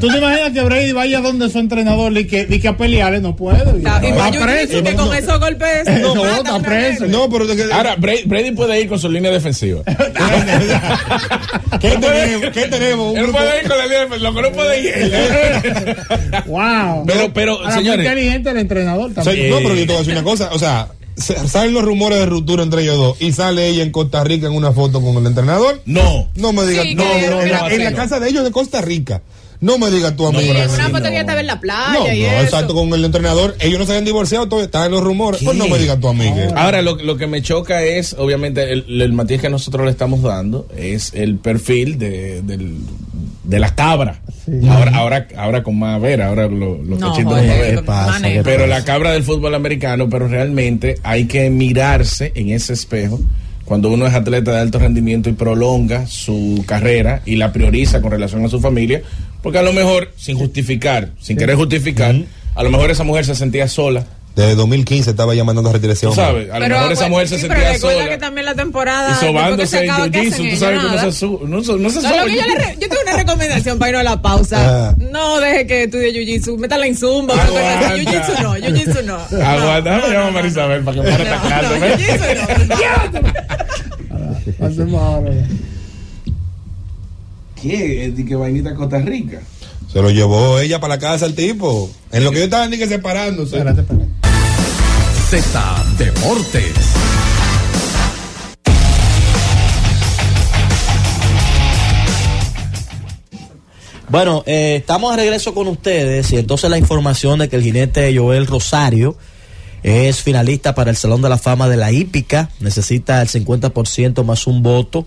tú te imaginas que Brady vaya donde su entrenador y que, y que a pelearle no puede. Va jiu-jitsu, preso. que con esos golpes No, matan está preso. No, pero Ahora, Brady, puede ir con su línea defensiva. ¿qué tenemos? ¿Qué tenemos? Él puede ir con la línea defensiva, lo que no puede ir. Wow. Pero, pero, Ahora, muy señores, inteligente el entrenador O sea, también. no, pero yo te voy a decir una cosa, o sea, se- salen los rumores de ruptura entre ellos dos y sale ella en Costa Rica en una foto con el entrenador. no. No me digas, Sí, no, que- no, en, la, que- en la no. casa de ellos de Costa Rica. No me digas tu amigo. pero Una sí, foto no. que ya estaba en la playa No, y no, eso. exacto, con el entrenador. Ellos no se habían divorciado, todavía están en los rumores. Pues no me digas tu amigo. Ahora, lo, lo que me choca es, obviamente, el, el matiz que nosotros le estamos dando es el perfil de, del- de la cabra. Ahora, ahora, ahora con más ver, ahora lo- los No, cachitos joder, de más ¿qué ver. pasa? manejo. ¿Qué Pero la cabra del fútbol americano, pero realmente hay que mirarse en ese espejo cuando uno es atleta de alto rendimiento y prolonga su carrera y la prioriza con relación a su familia, porque a lo mejor, sin justificar, sin querer justificar, a lo mejor esa mujer se sentía sola Desde 2015 estaba ya mandando a retirarse. Tú sabes, a lo mejor esa mujer se sí, sentía recuerda sola. que también la temporada. Y sobándose se en acaba, ¿qué jiu-jitsu, hacen tú sabes que no se, su- no, no se No, yo, en le re- yo tengo una recomendación para irnos a la pausa. Ah. No deje que estudie jiu-jitsu. Métala en zumba. Jiu-jitsu no, jiu-jitsu no. Aguanta, déjame llamar a Marisabel para que pare esta ¿ves? jiu-jitsu no. Hacemos ahora. ¿Qué? ¿Es de que vainita Costa Rica? Se lo llevó ella para la casa el tipo. En lo que yo estaba ni que separándose. Espérate, espérate. Z Deportes. Bueno, eh, estamos de regreso con ustedes y entonces la información de que el jinete Joel Rosario es finalista para el Salón de la Fama de la Hípica, necesita el 50% más un voto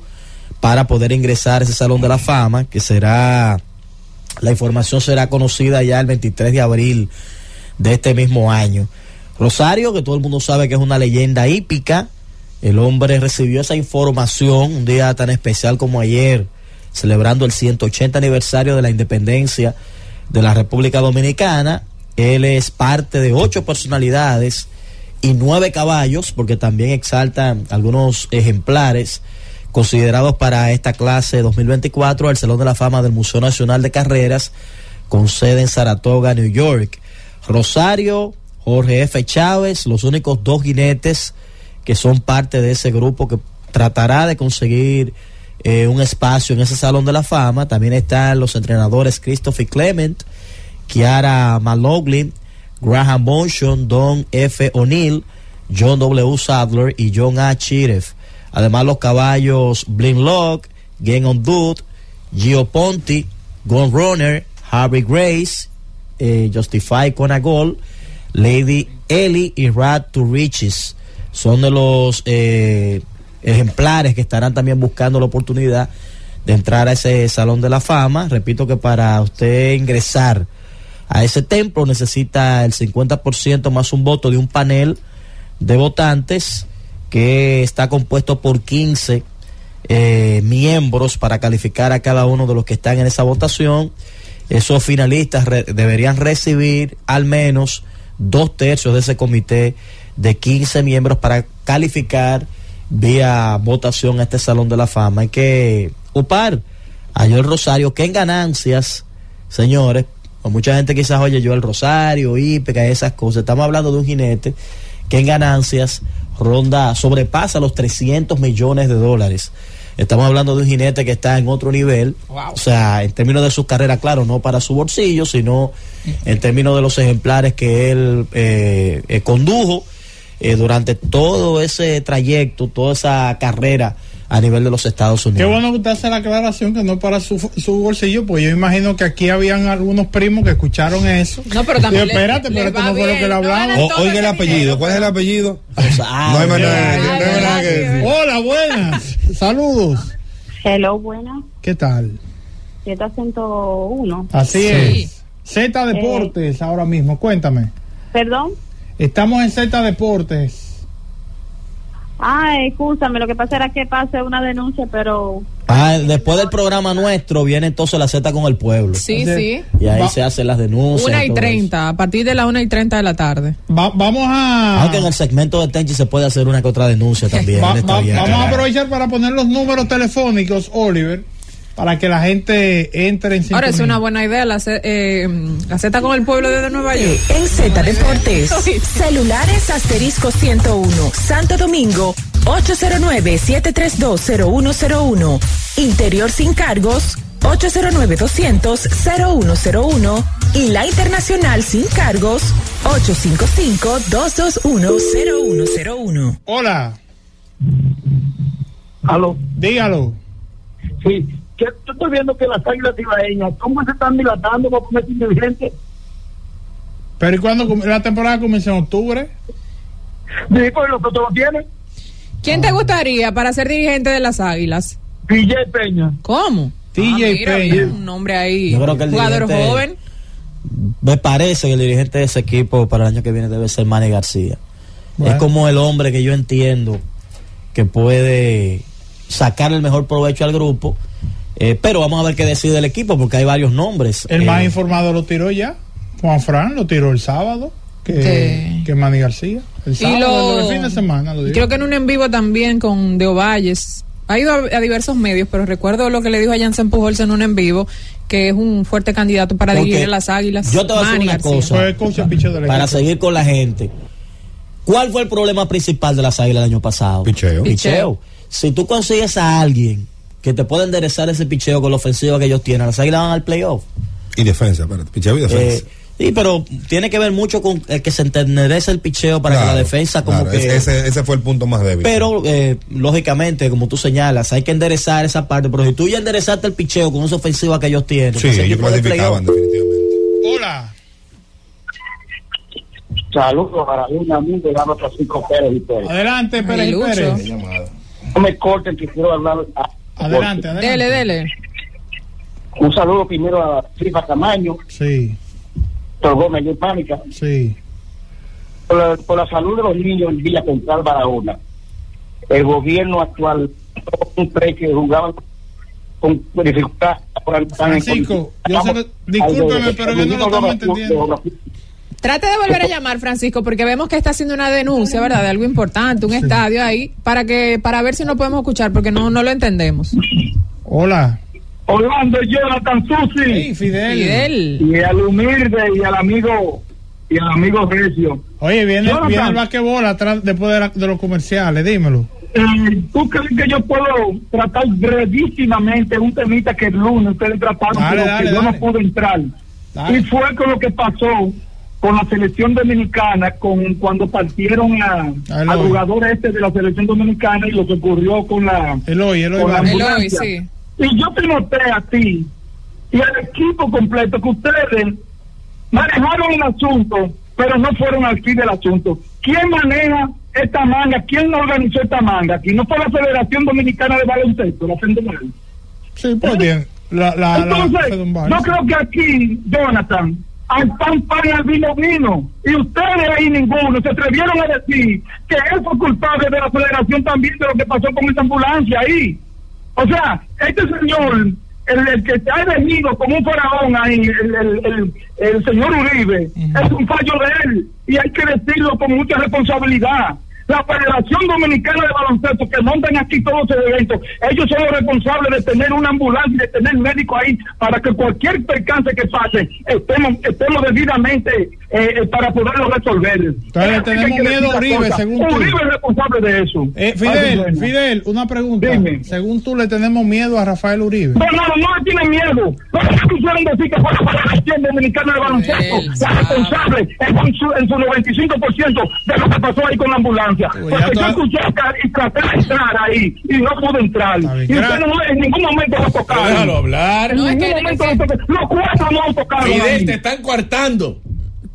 para poder ingresar a ese Salón de la Fama, que será, la información será conocida ya el 23 de abril de este mismo año. Rosario, que todo el mundo sabe que es una leyenda hípica, el hombre recibió esa información un día tan especial como ayer, celebrando el 180 aniversario de la independencia de la República Dominicana. Él es parte de ocho personalidades y nueve caballos, porque también exaltan algunos ejemplares considerados para esta clase 2024 al Salón de la Fama del Museo Nacional de Carreras, con sede en Saratoga, New York. Rosario, Jorge F. Chávez, los únicos dos jinetes que son parte de ese grupo que tratará de conseguir eh, un espacio en ese Salón de la Fama. También están los entrenadores Christopher Clement, Kiara Maloglin, Graham Monson, Don F. O'Neill, John W. Sadler y John A. Chiref. Además los caballos Blin Lock, Game on Dude, Gio Ponti, Gun Runner, Harvey Grace, eh, Justify Conagol, Lady Ellie y Rad to Riches. Son de los eh, ejemplares que estarán también buscando la oportunidad de entrar a ese Salón de la Fama. Repito que para usted ingresar a ese templo necesita el 50% más un voto de un panel de votantes que está compuesto por 15 eh, miembros para calificar a cada uno de los que están en esa votación. Esos finalistas deberían recibir al menos dos tercios de ese comité de 15 miembros para calificar vía votación a este Salón de la Fama. Hay que upar a Joel Rosario, que en ganancias, señores, o mucha gente quizás oye Joel Rosario, Ípeca, esas cosas. Estamos hablando de un jinete que en ganancias ronda, sobrepasa los 300 millones de dólares. Estamos hablando de un jinete que está en otro nivel, o sea, en términos de su carrera, claro, no para su bolsillo, sino en términos de los ejemplares que él eh, eh, condujo eh, durante todo ese trayecto, toda esa carrera a nivel de los Estados Qué Unidos. bueno que usted hace la aclaración que no es para su, su bolsillo, pues yo imagino que aquí habían algunos primos que escucharon eso. No, pero también le- espérate, le pero esto no fue lo que le no hablamos. ganan O- oiga el apellido. ¿Cuál es el apellido? no hay nada, no hay que. Hola, buenas. Saludos. Hello, buenas. ¿Qué tal? 701. Así Sí. es. Z Deportes ahora mismo, cuéntame. Perdón. Estamos en Z Deportes. Ah, escúchame, lo que pasa era que pasé una denuncia, pero Ah, después del programa nuestro viene entonces la Z con el pueblo. Sí, sí. Y ahí Va- se hacen las denuncias. Una y treinta, a partir de la una y treinta de la tarde. vamos a. Aunque en el segmento de Tenchi se puede hacer una que otra denuncia también. Va- vamos a aprovechar para poner los números telefónicos, Oliver, para que la gente entre en Ahora es sintonía. una buena idea la, Z- eh, la Z con el pueblo de Nueva York. En Z Deportes, celulares asterisco 101, Santo Domingo, 809-7320101, Interior sin cargos, 809-200-0101 y la Internacional sin cargos, 855-221-0101. Hola. Aló. Dígalo. Sí, que yo estoy viendo que las águilas ibaeñas, ¿cómo se están dilatando para ponerse inteligentes? Pero ¿y cuándo la temporada comienza en octubre? Sí, pues los otros lo tienen. ¿Quién te gustaría para ser dirigente de las Águilas? TJ Peña. ¿Cómo? TJ Ah, mira, Peña. Un nombre ahí. Yo creo que el jugador dirigente- joven. Me parece que el dirigente de ese equipo para el año que viene debe ser Manny García. Bueno. Es como el hombre que yo entiendo que puede sacar el mejor provecho al grupo. Eh, pero vamos a ver qué decide el equipo porque hay varios nombres. El Eh, más informado lo tiró ya. Juan Fran lo tiró el sábado. que, que Manny García. El Y sábado, lo- el fin de semana, lo. Creo que en un en vivo también con De Ovalles. Ha ido a, a diversos medios, pero recuerdo lo que le dijo a Jansen Pujols en un en vivo, que es un fuerte candidato para Porque dirigir las Águilas. Yo te voy a decir Manny una García. cosa. Para equipo. seguir con la gente. ¿Cuál fue el problema principal de las águilas el año pasado? Picheo. Picheo. Si tú consigues a alguien que te pueda enderezar ese picheo con la ofensiva que ellos tienen, las águilas van al playoff. Y defensa, espérate, picheo y defensa. Eh, sí, pero tiene que ver mucho con el que se enderece el picheo para que la defensa como claro, que... ese, fue el punto más débil. Pero, eh, lógicamente, como tú señalas, hay que enderezar esa parte. Pero si tú ya enderezaste el picheo con esa ofensiva que ellos tienen, sí, ese ellos de clasificaban definitivamente. Hola. Saludos para un amigo llamado Francisco Pérez y Pérez. Adelante, Pérez y. Pérez. No me corten que quiero hablar. a- Adelante, adelante. Dele, dele. Un saludo primero a Tripa Camaño, Sí, Doctor Gómez de Pánica, sí. por la, por la salud de los niños en Villa Central Barahona. El gobierno actual, un pre que jugaban con dificultad. Francisco, yo sé que- discúlpeme, pero que no lo estamos entendiendo. Trate de volver a llamar, Francisco, porque vemos que está haciendo una denuncia, ¿verdad? De algo importante, un estadio ahí, para que para ver si no podemos escuchar, porque no, no lo entendemos. Hola. Orlando, Jonathan, Susi. Sí, Fidel. Fidel. Y al humilde y al amigo y al amigo Recio. Oye, viene, Jonathan. viene el basquetbol atrás después de, la- de los comerciales, dímelo. Eh, ¿Tú crees que yo puedo tratar brevísimamente un temita que el lunes ustedes trataron, Dale, pero dale, que yo no pude entrar? Dale. Y fue con lo que pasó con la selección dominicana, con cuando partieron a, A Eloy. al jugador este de la selección dominicana y lo que ocurrió con la, Eloy, Eloy con la. Eloy, sí. Y yo te noté a ti y al equipo completo que ustedes manejaron el asunto, pero no fueron al fin del asunto. ¿Quién maneja esta manga? ¿Quién organizó esta manga? Aquí no fue la Federación Dominicana de Baloncesto, la FEDOMAL. Sí, pues bien. La, la, la- Entonces, Vargas. no creo que aquí, Jonathan, al pan pan y al vino vino. Y ustedes ahí ninguno se atrevieron a decir que él fue culpable de la federación también de lo que pasó con esa ambulancia ahí. O sea, este señor, el, el que está elegido como un faraón ahí, el, el, el, el señor Uribe, es un fallo de él. Y hay que decirlo con mucha responsabilidad. La Federación Dominicana de Baloncesto que montan aquí todos los eventos, ellos son los responsables de tener una ambulancia y de tener médico ahí para que cualquier percance que pase estemos, estemos debidamente eh, eh, para poderlo resolver. Entonces tenemos que miedo a Uribe, según tú. Uribe es responsable de eso. Eh, Fidel. Fidel, una pregunta. Dime. Según tú le tenemos miedo a Rafael Uribe. No, no, no le tienen miedo. No le quisieron decir que fue la Federación Dominicana de Baloncesto Él la responsable en su, en su 95% de lo que pasó ahí con la ambulancia. Pues ya Porque yo escuché y traté de entrar ahí y no pude entrar. Bien, Y ustedes no, en ningún momento lo tocaron. Déjalo hablar. En No, ningún momento lo tocaron. Los cuatro no lo tocaron. Fidel, ahí. te están coartando.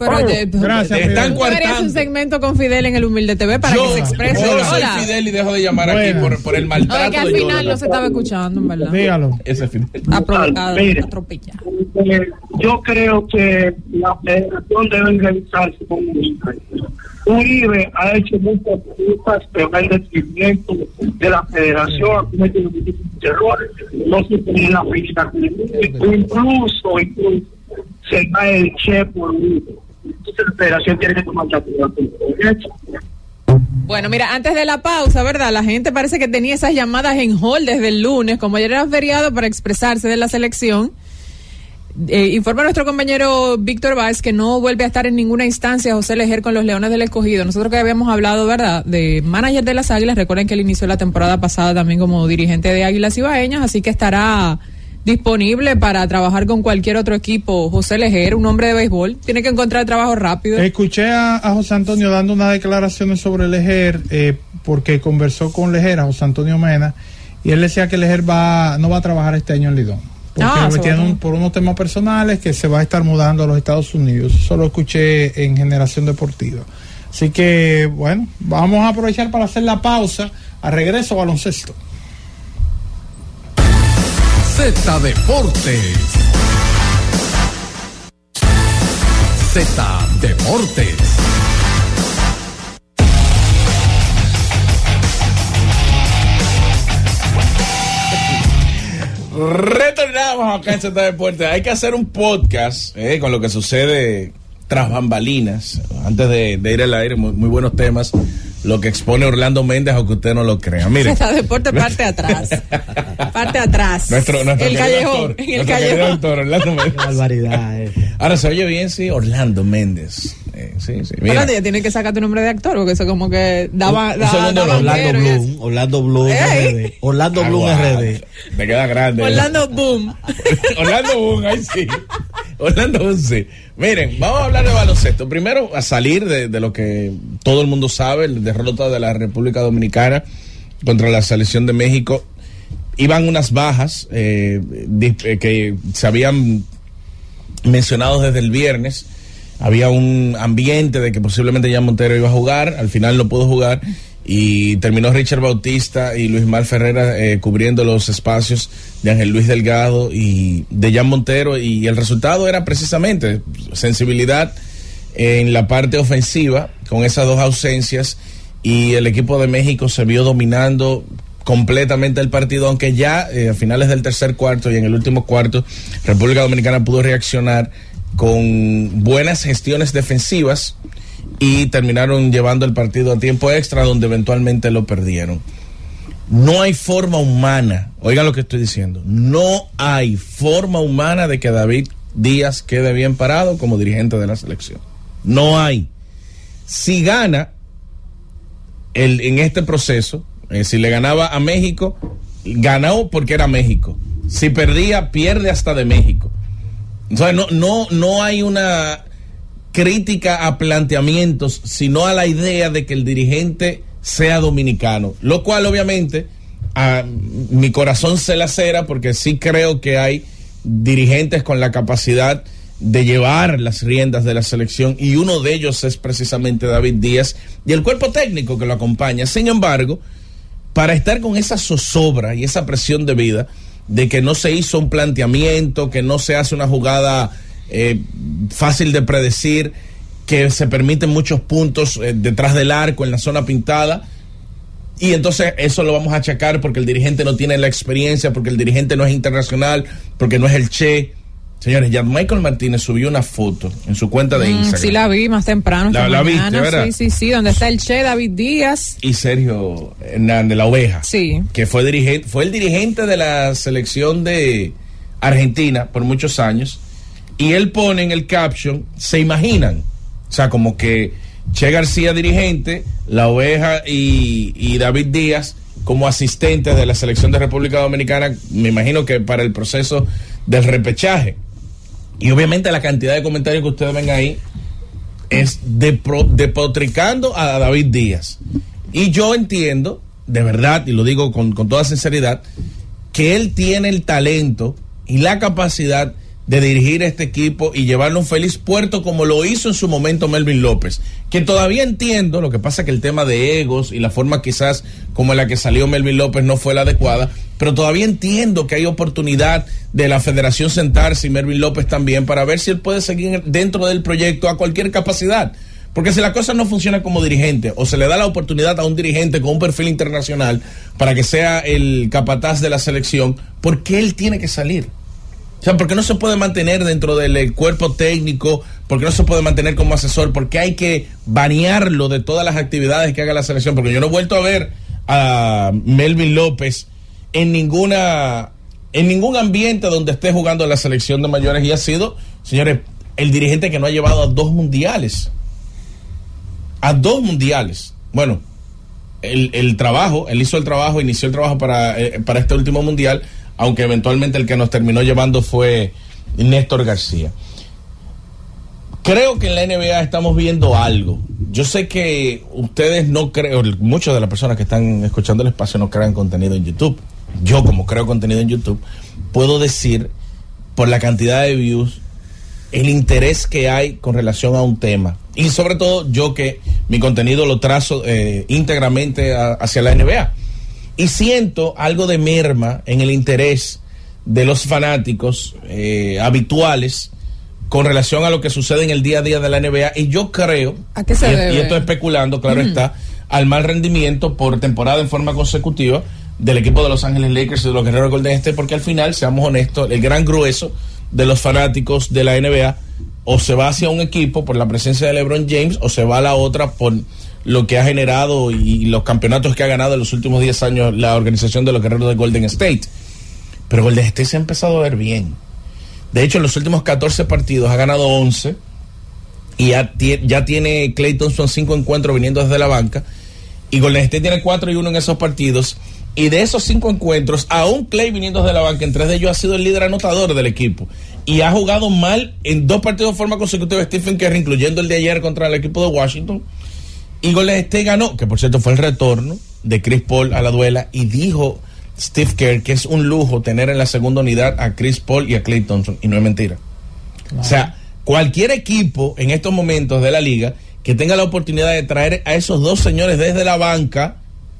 Pero oye, gracias, Te están coartando. un segmento con Fidel en el Humilde TV para yo, que se exprese. yo soy. Fidel y dejo de llamar Buenas. aquí por, por el maltrato Oye, que al final no se estaba escuchando, en verdad. Dígalo. Ese es Fidel. Apro- a- Mire. atropella. Eh, yo creo que la federación debe revisarse con Uribe. Ha hecho muchas cosas, pero hay descubrimiento de la federación, ha cometido muchísimos errores, no se pone la o incluso, incluso se cae el che por Uribe. Bueno, mira, antes de la pausa, ¿verdad? La gente parece que tenía esas llamadas en hall desde el lunes, como ayer era feriado, para expresarse de la selección. Eh, informa nuestro compañero Víctor Vázquez que no vuelve a estar en ninguna instancia José Lejer con los Leones del Escogido. Nosotros que habíamos hablado, ¿verdad?, de manager de las Águilas. Recuerden que él inició la temporada pasada también como dirigente de Águilas Ibaeñas, así que estará disponible para trabajar con cualquier otro equipo. José Lejer, un hombre de béisbol, tiene que encontrar trabajo rápido. Escuché a, a José Antonio dando unas declaraciones sobre Lejer, eh, porque conversó con Lejer, a José Antonio Mena, y él decía que Lejer va, no va a trabajar este año en Lidón. Porque Ah, tiene un- por unos temas personales que se va a estar mudando a los Estados Unidos. Eso lo escuché en Generación Deportiva. Así que, bueno, vamos a aprovechar para hacer la pausa. A regreso baloncesto. Z Deportes. Z Deportes. Retornamos acá en Z Deportes. Hay que hacer un podcast eh, con lo que sucede tras bambalinas, antes de, de ir al aire, muy, muy buenos temas, lo que expone Orlando Méndez, aunque usted no lo crea. Mire, deporte parte atrás. Parte atrás. nuestro, nuestro el callejón. en el callejón. Orlando Méndez. barbaridad. eh. Ahora se oye bien, sí, Orlando Méndez. Sí, sí. Mira, tienes que sacar tu nombre de actor, porque eso como que daba. Segundo, Orlando. Bloom, Orlando Bloom. RD. Orlando Bloom Aguanta. RD. Te queda grande. Orlando Boom. Orlando Boom, ahí sí. Orlando Boom, sí. Miren, vamos a hablar de baloncesto. Primero, a salir de, de lo que todo el mundo sabe, el derrota de la República Dominicana contra la selección de México. Iban unas bajas eh, eh, que se habían mencionado desde el viernes. Había un ambiente de que posiblemente ya Montero iba a jugar, al final no pudo jugar y terminó Richard Bautista y Luis Mal Ferreira eh, cubriendo los espacios de Ángel Luis Delgado y de Jan Montero y el resultado era precisamente sensibilidad en la parte ofensiva con esas dos ausencias y el equipo de México se vio dominando completamente el partido, aunque ya eh, a finales del tercer cuarto y en el último cuarto República Dominicana pudo reaccionar con buenas gestiones defensivas y terminaron llevando el partido a tiempo extra donde eventualmente lo perdieron. No hay forma humana, oigan lo que estoy diciendo, no hay forma humana de que David Díaz quede bien parado como dirigente de la selección. No hay. Si gana el, en este proceso, eh, si le ganaba a México, ganó porque era México. Si perdía, pierde hasta de México. No, no, no hay una crítica a planteamientos, sino a la idea de que el dirigente sea dominicano. Lo cual, obviamente, a mi corazón se lacera porque sí creo que hay dirigentes con la capacidad de llevar las riendas de la selección y uno de ellos es precisamente David Díaz y el cuerpo técnico que lo acompaña. Sin embargo, para estar con esa zozobra y esa presión de vida de que no se hizo un planteamiento, que no se hace una jugada eh, fácil de predecir, que se permiten muchos puntos eh, detrás del arco, en la zona pintada. Y entonces eso lo vamos a achacar porque el dirigente no tiene la experiencia, porque el dirigente no es internacional, porque no es el Che. Señores, ya Michael Martínez subió una foto en su cuenta de Mm, Instagram. sí, la vi más temprano. La- la viste. ¿verdad? Sí, sí, sí. Donde está el Che David Díaz. y Sergio Hernández, la oveja. Sí. Que fue dirigente, fue el dirigente de la selección de Argentina por muchos años. Y él pone en el caption, se imaginan. O sea, como que Che García dirigente, la oveja y, y David Díaz como asistentes de la selección de República Dominicana, me imagino que para el proceso del repechaje. Y obviamente la cantidad de comentarios que ustedes ven ahí es de depotricando a David Díaz. Y yo entiendo, de verdad, y lo digo con, con toda sinceridad, que él tiene el talento y la capacidad de dirigir este equipo y llevarlo a un feliz puerto como lo hizo en su momento Melvin López. Que todavía entiendo, lo que pasa que el tema de egos y la forma quizás como la que salió Melvin López no fue la adecuada, pero todavía entiendo que hay oportunidad de la federación sentarse y Melvin López también para ver si él puede seguir dentro del proyecto a cualquier capacidad. Porque si la cosa no funciona como dirigente o se le da la oportunidad a un dirigente con un perfil internacional para que sea el capataz de la selección, ¿por qué él tiene que salir? O sea, ¿por qué no se puede mantener dentro del eh, cuerpo técnico? ¿Por qué no se puede mantener como asesor? ¿Por qué hay que banearlo de todas las actividades que haga la selección? Porque yo no he vuelto a ver a Melvin López en ninguna en ningún ambiente donde esté jugando la selección de mayores y ha sido, señores, el dirigente que no ha llevado a dos mundiales. A dos mundiales. Bueno, el, trabajo, él hizo el trabajo, inició el trabajo para, eh, para este último mundial, aunque eventualmente el que nos terminó llevando fue Néstor García. Creo que en la NBA estamos viendo algo. Yo sé que ustedes no creen, muchas de las personas que están escuchando el espacio no crean contenido en YouTube. Yo como creo contenido en YouTube, puedo decir por la cantidad de views, el interés que hay con relación a un tema. Y sobre todo yo que mi contenido lo trazo eh, íntegramente a, hacia la NBA. Y siento algo de merma en el interés de los fanáticos eh, habituales con relación a lo que sucede en el día a día de la NBA. Y yo creo, ¿A qué se y, debe? y esto especulando, claro Mm. está, al mal rendimiento por temporada en forma consecutiva del equipo de Los Ángeles Lakers y de los Guerreros Golden State, porque al final, seamos honestos, el gran grueso de los fanáticos de la NBA o se va hacia un equipo por la presencia de LeBron James o se va a la otra por lo que ha generado y los campeonatos que ha ganado en los últimos 10 años la organización de los guerreros de Golden State. Pero Golden State se ha empezado a ver bien. De hecho, en los últimos 14 partidos ha ganado 11 y ya, tie- ya tiene Clay Thompson 5 encuentros viniendo desde la banca. Y Golden State tiene 4 y 1 en esos partidos. Y de esos 5 encuentros, aún Clay viniendo desde la banca, en tres de ellos ha sido el líder anotador del equipo. Y ha jugado mal en dos partidos de forma consecutiva Stephen Curry, incluyendo el de ayer contra el equipo de Washington. Y Golden State ganó, que por cierto fue el retorno de Chris Paul a la duela. Y dijo Steve Kerr que es un lujo tener en la segunda unidad a Chris Paul y a Clay Thompson. Y no es mentira. O sea, cualquier equipo en estos momentos de la liga que tenga la oportunidad de traer a esos dos señores desde la banca,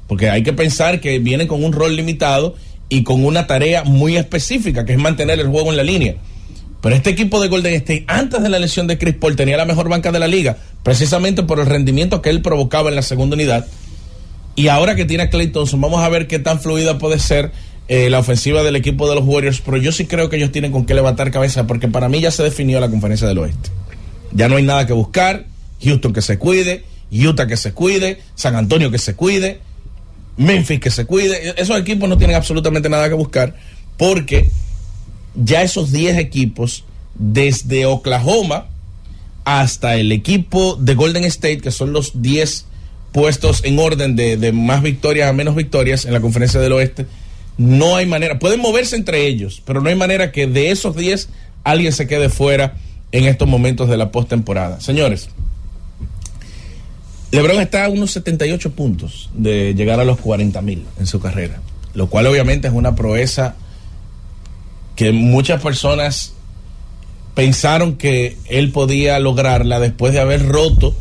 porque hay que pensar que vienen con un rol limitado y con una tarea muy específica, que es mantener el juego en la línea. Pero este equipo de Golden State, antes de la lesión de Chris Paul, tenía la mejor banca de la liga, precisamente por el rendimiento que él provocaba en la segunda unidad. Y ahora que tiene a Clay vamos a ver qué tan fluida puede ser eh, la ofensiva del equipo de los Warriors. Pero yo sí creo que ellos tienen con qué levantar cabeza, porque para mí ya se definió la conferencia del oeste. Ya no hay nada que buscar. Houston que se cuide, Utah que se cuide, San Antonio que se cuide, Memphis que se cuide. Esos equipos no tienen absolutamente nada que buscar, porque ya esos 10 equipos, desde Oklahoma hasta el equipo de Golden State, que son los 10 puestos en orden de, de más victorias a menos victorias en la conferencia del oeste, no hay manera, pueden moverse entre ellos, pero no hay manera que de esos 10 alguien se quede fuera en estos momentos de la postemporada. Señores, LeBron está a unos 78 puntos de llegar a los 40 mil en su carrera, lo cual obviamente es una proeza que muchas personas pensaron que él podía lograrla después de haber roto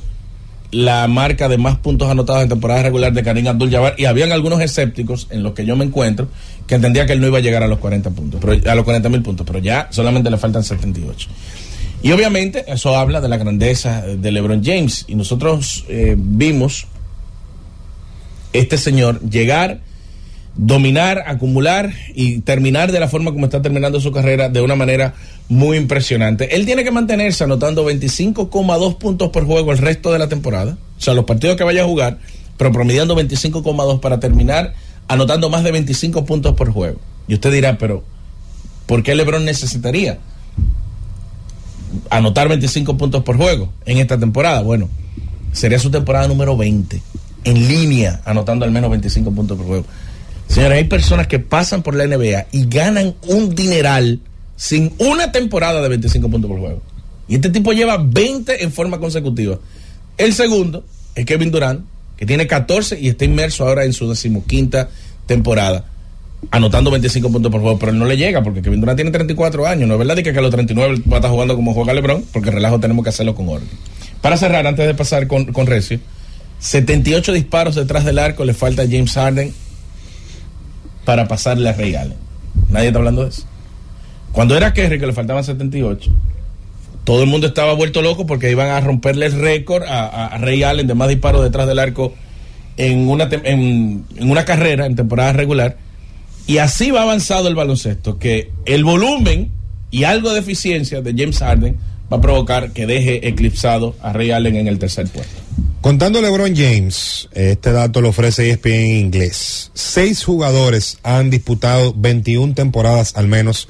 la marca de más puntos anotados en temporada regular de Karim Abdul-Jabbar y habían algunos escépticos en los que yo me encuentro que entendía que él no iba a llegar a los 40 puntos, a los 40 mil puntos, pero ya solamente le faltan 78. Y obviamente eso habla de la grandeza de LeBron James y nosotros eh, vimos este señor llegar dominar, acumular y terminar de la forma como está terminando su carrera de una manera muy impresionante. Él tiene que mantenerse anotando 25,2 puntos por juego el resto de la temporada, o sea, los partidos que vaya a jugar, pero promediando 25,2 para terminar anotando más de 25 puntos por juego. Y usted dirá, pero ¿por qué LeBron necesitaría anotar 25 puntos por juego en esta temporada? Bueno, sería su temporada número 20 en línea anotando al menos 25 puntos por juego. Señores, hay personas que pasan por la NBA y ganan un dineral sin una temporada de 25 puntos por juego. Y este tipo lleva 20 en forma consecutiva. El segundo es Kevin Durant, que tiene 14 y está inmerso ahora en su decimoquinta temporada, anotando 25 puntos por juego, pero él no le llega porque Kevin Durant tiene 34 años. No es verdad que a los 39 va a estar jugando como juega LeBron, porque relajo tenemos que hacerlo con orden. Para cerrar, antes de pasar con, con Recio, 78 disparos detrás del arco le falta a James Harden para pasarle a Ray Allen. Nadie está hablando de eso. Cuando era Kerry, que le faltaban 78, todo el mundo estaba vuelto loco porque iban a romperle el récord a, a, Ray Allen de más disparos detrás del arco en una, en, en una carrera, en temporada regular. Y así va avanzado el baloncesto, que el volumen y algo de eficiencia de James Harden va a provocar que deje eclipsado a Ray Allen en el tercer puesto. Contando LeBron James, este dato lo ofrece ESPN en inglés. Seis jugadores han disputado 21 temporadas al menos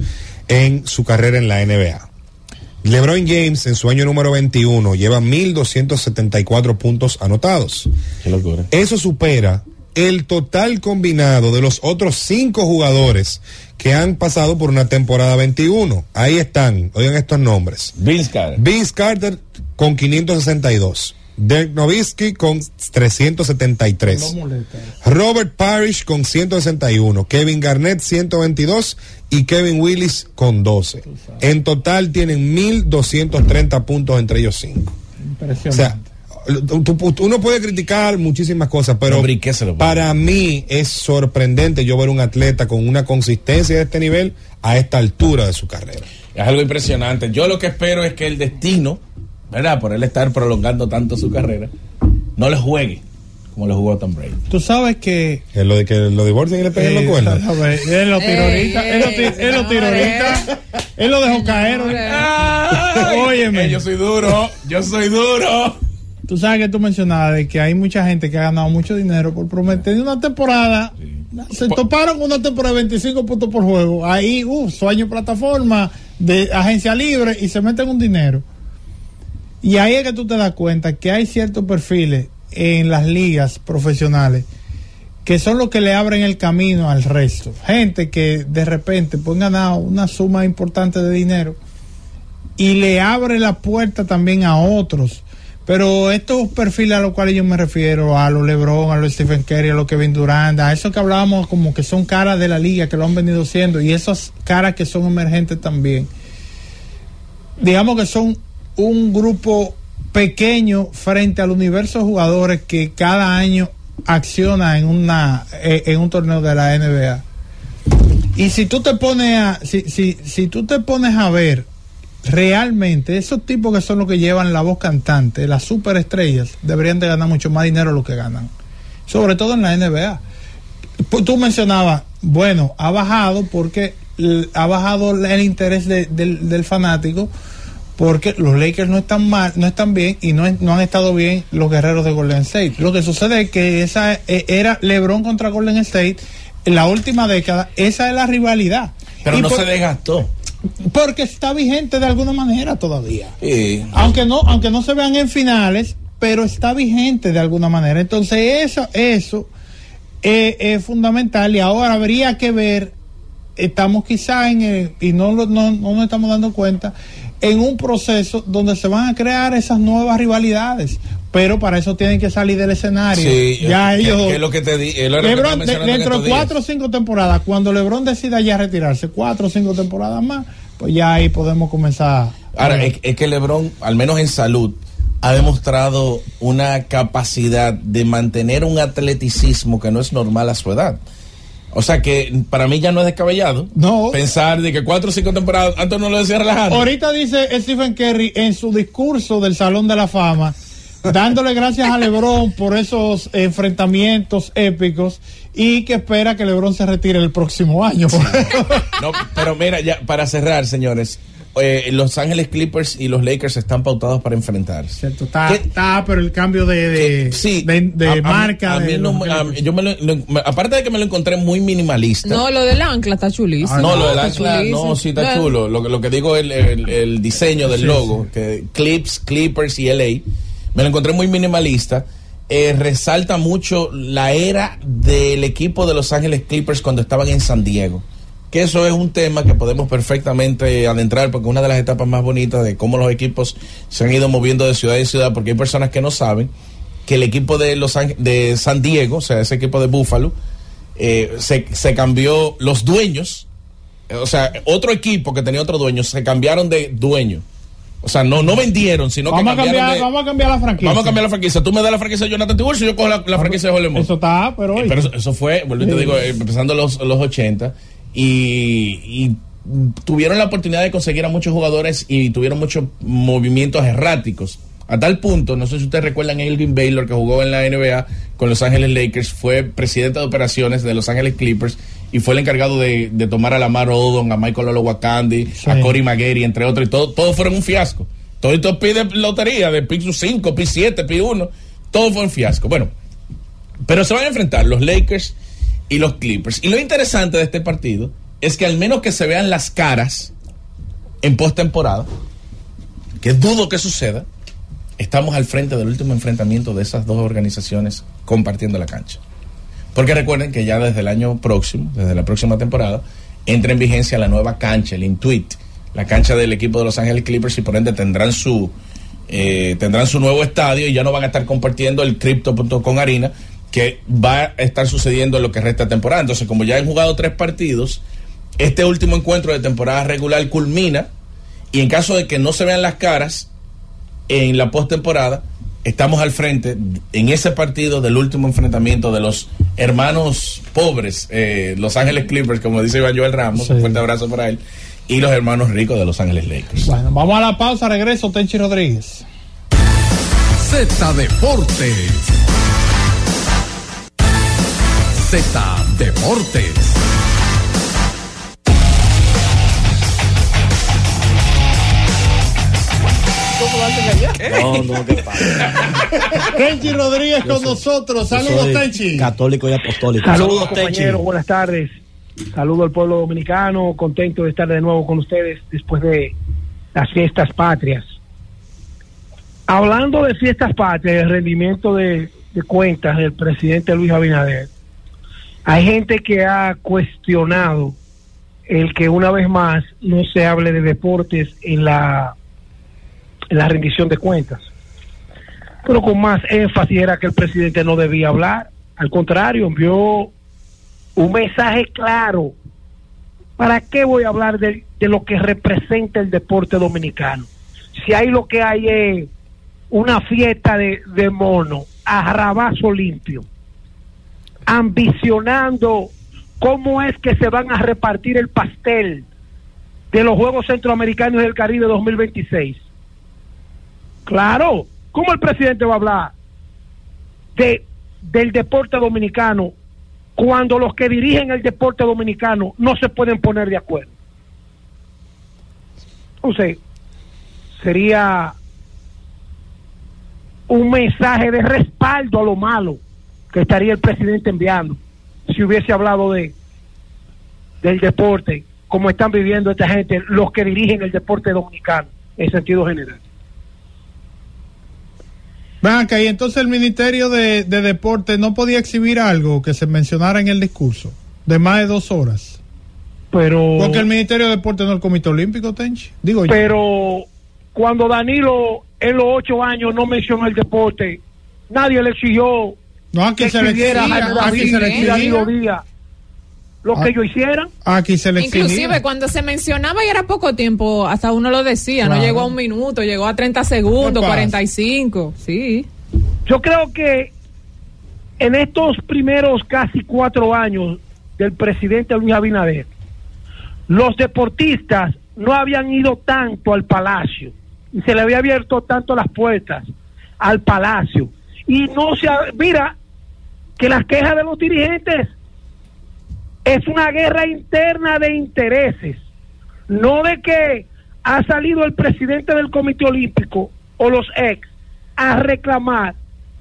en su carrera en la NBA. LeBron James en su año número 21 lleva 1.274 puntos anotados. Qué locura. Eso supera el total combinado de los otros cinco jugadores que han pasado por una temporada 21. Ahí están, oigan estos nombres. Vince Carter. Vince Carter con 562. Dirk Nowitzki con 373. Robert Parrish con 161. Kevin Garnett 122 y Kevin Willis con 12. En total tienen 1230 puntos entre ellos cinco. O sea, uno puede criticar muchísimas cosas, pero para mí es sorprendente yo ver un atleta con una consistencia de este nivel a esta altura de su carrera. Es algo impresionante. Yo lo que espero es que el destino, ¿verdad? Por él estar prolongando tanto su carrera, no le juegue como lo jugó Tom Brady. Tú sabes que. Es lo de que lo divorcian y le peguen los cuernos. Él lo tiró ahorita. Él lo ti- él lo tiró ahorita. Él lo dejó caer. Óyeme. Eh, yo soy duro, yo soy duro. Tú sabes que tú mencionabas de que hay mucha gente que ha ganado mucho dinero por prometer una temporada. Se toparon con una temporada de 25 puntos por juego. Ahí, uh, sueño plataforma de agencia libre y se meten un dinero. Y ahí es que tú te das cuenta que hay ciertos perfiles en las ligas profesionales que son los que le abren el camino al resto. Gente que de repente pueden ganar una suma importante de dinero y le abre la puerta también a otros. Pero estos perfiles a los cuales yo me refiero, a los LeBron, a los Stephen Curry, a los Kevin Durant, a esos que hablábamos como que son caras de la liga, que lo han venido siendo, y esas caras que son emergentes también, digamos que son un grupo pequeño frente al universo de jugadores que cada año acciona en una eh, en un torneo de la NBA. Y si tú te pones a si, si, si tú te pones a ver realmente esos tipos que son los que llevan la voz cantante, las superestrellas, deberían de ganar mucho más dinero de lo que ganan. Sobre todo en la NBA. Pues tú mencionabas, bueno, ha bajado porque ha bajado el interés de- del, del fanático porque los Lakers no están mal, no están bien y no, es- no han estado bien los guerreros de Golden State. Lo que sucede es que esa eh, era LeBron contra Golden State en la última década, esa es la rivalidad. Pero Y no por- se desgastó. porque está vigente de alguna manera todavía. Sí. Aunque no, aunque no se vean en finales, pero está vigente de alguna manera. Entonces eso, eso eh, es fundamental y ahora habría que ver, estamos quizá en el, y no, no, no nos estamos dando cuenta, en un proceso donde se van a crear esas nuevas rivalidades. Pero para eso tienen que salir del escenario. Sí, ya que- ellos. que es lo que te di- es lo que te estaba Lebron, de- dentro de cuatro o cinco temporadas, cuando LeBron decida ya retirarse, cuatro o cinco temporadas más, pues ya ahí podemos comenzar. Ahora, es que LeBron, al menos en salud, ha demostrado una capacidad de mantener un atleticismo que no es normal a su edad. O sea que para mí ya no es descabellado No. pensar de que cuatro o cinco temporadas, antes no lo decía relajando. Ahorita dice Stephen Curry en su discurso del Salón de la Fama, dándole gracias a LeBron por esos enfrentamientos épicos y que espera que LeBron se retire el próximo año. No, pero mira, ya para cerrar, señores, eh, Los Ángeles Clippers y los Lakers están pautados para enfrentarse. Cierto, está, está, pero el cambio de, de, de, de A- a- marca. a mí de no yo me lo- lo- me- aparte de que me lo encontré muy minimalista. No, lo del ancla está chulísimo. no, lo del ancla, chulísimo. no, sí está No, chulo. Lo, que- lo que digo es el, el- el diseño del Sí, logo, que Clips, Clippers y LA, me lo encontré muy minimalista. Eh, resalta mucho la era del equipo de Los Ángeles Clippers cuando estaban en San Diego. Que eso es un tema que podemos perfectamente adentrar porque es una de las etapas más bonitas de cómo los equipos se han ido moviendo de ciudad en ciudad, porque hay personas que no saben que el equipo de Los de San Diego, o sea, ese equipo de Buffalo, eh, se, se cambió los dueños, o sea, otro equipo que tenía otro dueño, se cambiaron de dueño. O sea, no, no vendieron, sino vamos, a que cambiaron cambiar, de- vamos a cambiar la franquicia. Vamos a cambiar la franquicia. Tú me das la franquicia de Jonathan Tiburcio y yo cojo la, la franquicia de Jolemón. Eso está, pero. Eh, Pero eso, eso fue, vuelvo y te digo, eh, empezando los, los 80 y, y tuvieron la oportunidad de conseguir a muchos jugadores y tuvieron muchos movimientos erráticos. A tal punto, no sé si ustedes recuerdan a Elgin Baylor que jugó en la NBA con Los Ángeles Lakers, fue presidente de operaciones de Los Ángeles Clippers y fue el encargado de, de tomar a Lamar Odom, a Michael Olowokandi, a Cory Maguire, entre otros, y todo, todos fueron un fiasco. Todo esto pide lotería de pick 5, pick 7, pick 1, todo fue un fiasco. Bueno, pero se van a enfrentar los Lakers y los Clippers. Y lo interesante de este partido es que al menos que se vean las caras en postemporada, que dudo que suceda, estamos al frente del último enfrentamiento de esas dos organizaciones compartiendo la cancha. Porque recuerden que ya desde el año próximo, desde la próxima temporada, entra en vigencia la nueva cancha, el Intuit, la cancha del equipo de Los Ángeles Clippers y por ende tendrán su eh, tendrán su nuevo estadio y ya no van a estar compartiendo el Crypto.com Arena que va a estar sucediendo en lo que resta de temporada. Entonces, como ya han jugado tres partidos, este último encuentro de temporada regular culmina y en caso de que no se vean las caras en la postemporada, estamos al frente en ese partido del último enfrentamiento de los hermanos pobres, eh, Los Ángeles Clippers, como dice Iván Joel Ramos, un fuerte abrazo para él, y los hermanos ricos de Los Ángeles Lakers. Bueno, vamos a la pausa, regreso, Tenchi Rodríguez. Z Deportes. Z Deportes. ¿Cómo hacen allá? No, no, ¿qué pasa? Tenchi Rodríguez con nosotros. Saludos, Tenchi. Católico y apostólico. Saludos, Tenchi. compañeros, buenas tardes. Saludo al pueblo dominicano, contento de estar de nuevo con ustedes después de las fiestas patrias. Hablando de fiestas patrias, el rendimiento de, de cuentas del presidente Luis Abinader, hay gente que ha cuestionado el que una vez más no se hable de deportes en la, en la rendición de cuentas. Pero con más énfasis era que el presidente no debía hablar. Al contrario, envió un mensaje claro. ¿Para qué voy a hablar de, lo que representa el deporte dominicano? Si hay lo que hay es una fiesta de, de mono, a limpio, ambicionando cómo es que se van a repartir el pastel de los Juegos Centroamericanos del Caribe 2026. Claro, ¿cómo el presidente va a hablar de, del deporte dominicano cuando los que dirigen el deporte dominicano no se pueden poner de acuerdo? Entonces, sería un mensaje de respaldo a lo malo que estaría el presidente enviando si hubiese hablado de del deporte como están viviendo esta gente, los que dirigen el deporte dominicano en sentido general. Ven acá, y entonces el Ministerio de, de Deporte no podía exhibir algo que se mencionara en el discurso de más de dos horas. Pero. Porque el Ministerio de Deporte no es el Comité Olímpico, Tenchi. Digo yo. Pero cuando Danilo en los ocho años no mencionó el deporte, nadie le exigió No, aquí que se le escribiera exigía, a aquí se le exigía. Lo Ah. que ellos hicieran. Aquí se le. Inclusive cuando se mencionaba y era poco tiempo, hasta uno lo decía, Claro. no llegó a un minuto, llegó a 30 segundos, ¿Qué pasa? 45, sí. Yo creo que en estos primeros casi cuatro años del presidente Luis Abinader, los deportistas no habían ido tanto al palacio y se le había abierto tanto las puertas al palacio y no se ha- mira que las quejas de los dirigentes es una guerra interna de intereses no de que ha salido el presidente del Comité Olímpico o los ex a reclamar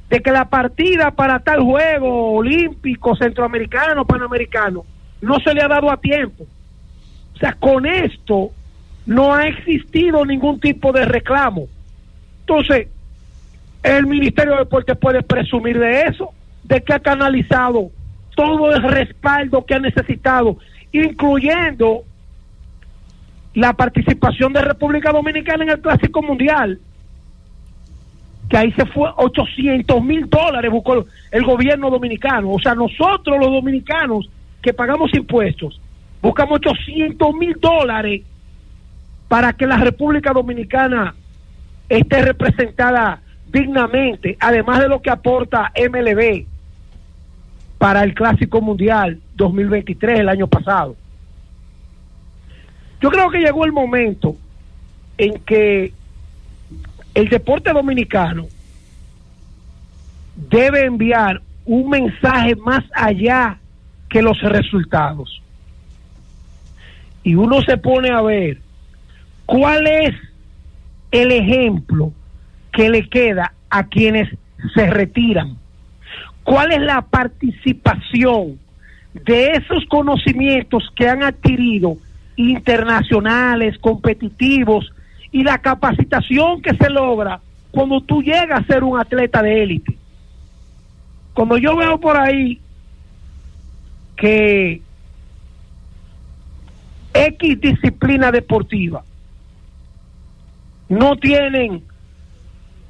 de que la partida para tal juego olímpico, centroamericano, panamericano, no se le ha dado a tiempo. O sea, con esto no ha existido ningún tipo de reclamo. Entonces, el Ministerio de Deportes puede presumir de eso, de que ha canalizado todo el respaldo que ha necesitado, incluyendo la participación de República Dominicana en el Clásico Mundial, que ahí se fue 800 mil dólares, buscó el gobierno dominicano. O sea, nosotros los dominicanos que pagamos impuestos, buscamos 800 mil dólares para que la República Dominicana esté representada dignamente, además de lo que aporta MLB para el Clásico Mundial 2023 el año pasado. Yo creo que llegó el momento en que el deporte dominicano debe enviar un mensaje más allá que los resultados. Y uno se pone a ver cuál es el ejemplo que le queda a quienes se retiran. ¿Cuál es la participación de esos conocimientos que han adquirido internacionales, competitivos, y la capacitación que se logra cuando tú llegas a ser un atleta de élite. Cuando yo veo por ahí que X disciplina deportiva no tienen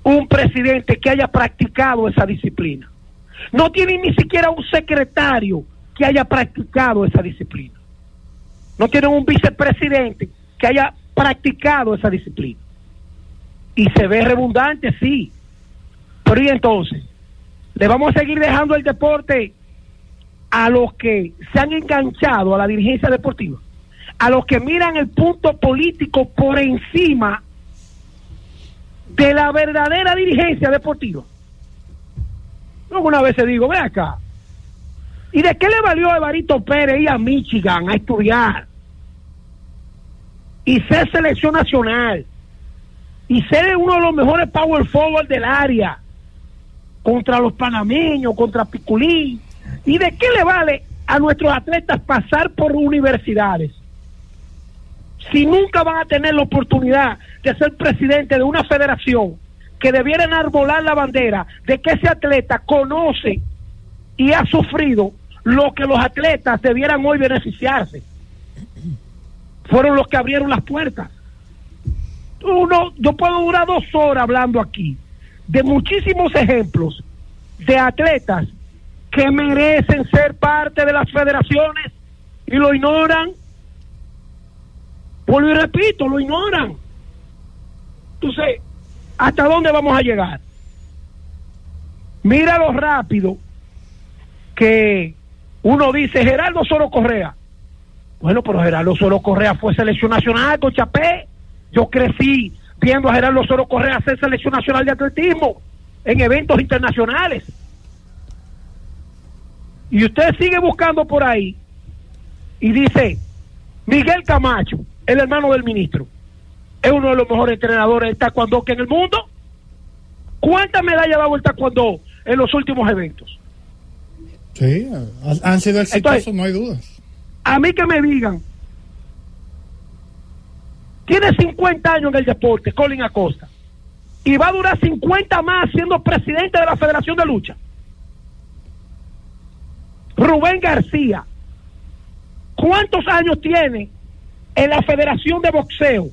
un presidente que haya practicado esa disciplina. No tienen ni siquiera un secretario que haya practicado esa disciplina. No tienen un vicepresidente que haya practicado esa disciplina. Y se ve redundante, sí. Pero y entonces, le vamos a seguir dejando el deporte a los que se han enganchado a la dirigencia deportiva, a los que miran el punto político por encima de la verdadera dirigencia deportiva. Vez se digo, ve acá, ¿Y de qué le valió a Evarito Pérez ir a Michigan a estudiar? Y ser selección nacional. Y ser uno de los mejores power forward del área. Contra los panameños, contra Piculín. ¿Y de qué le vale a nuestros atletas pasar por universidades? Si nunca van a tener la oportunidad de ser presidente de una federación que debiera enarbolar la bandera de que ese atleta conoce y ha sufrido lo que los atletas debieran hoy beneficiarse. Fueron los que abrieron las puertas. Uno, yo puedo durar dos horas hablando aquí de muchísimos ejemplos de atletas que merecen ser parte de las federaciones y lo ignoran. Vuelvo y repito, lo ignoran. Entonces, ¿hasta dónde vamos a llegar? Mira lo rápido que uno dice Gerardo Soro Correa. Bueno, pero Gerardo Soro Correa fue selección nacional con Chapé. Yo crecí viendo a Gerardo Soro Correa ser selección nacional de atletismo en eventos internacionales. Y usted sigue buscando por ahí y dice, Miguel Camacho, el hermano del ministro, es uno de los mejores entrenadores de taekwondo que en el mundo. ¿Cuántas medallas ha dado el taekwondo en los últimos eventos? Sí, han sido exitosos, no hay dudas. A mí que me digan, tiene 50 años en el deporte, Colin Acosta, y va a durar 50 más siendo presidente de la Federación de Lucha. Rubén García, ¿cuántos años tiene en la Federación de Boxeo?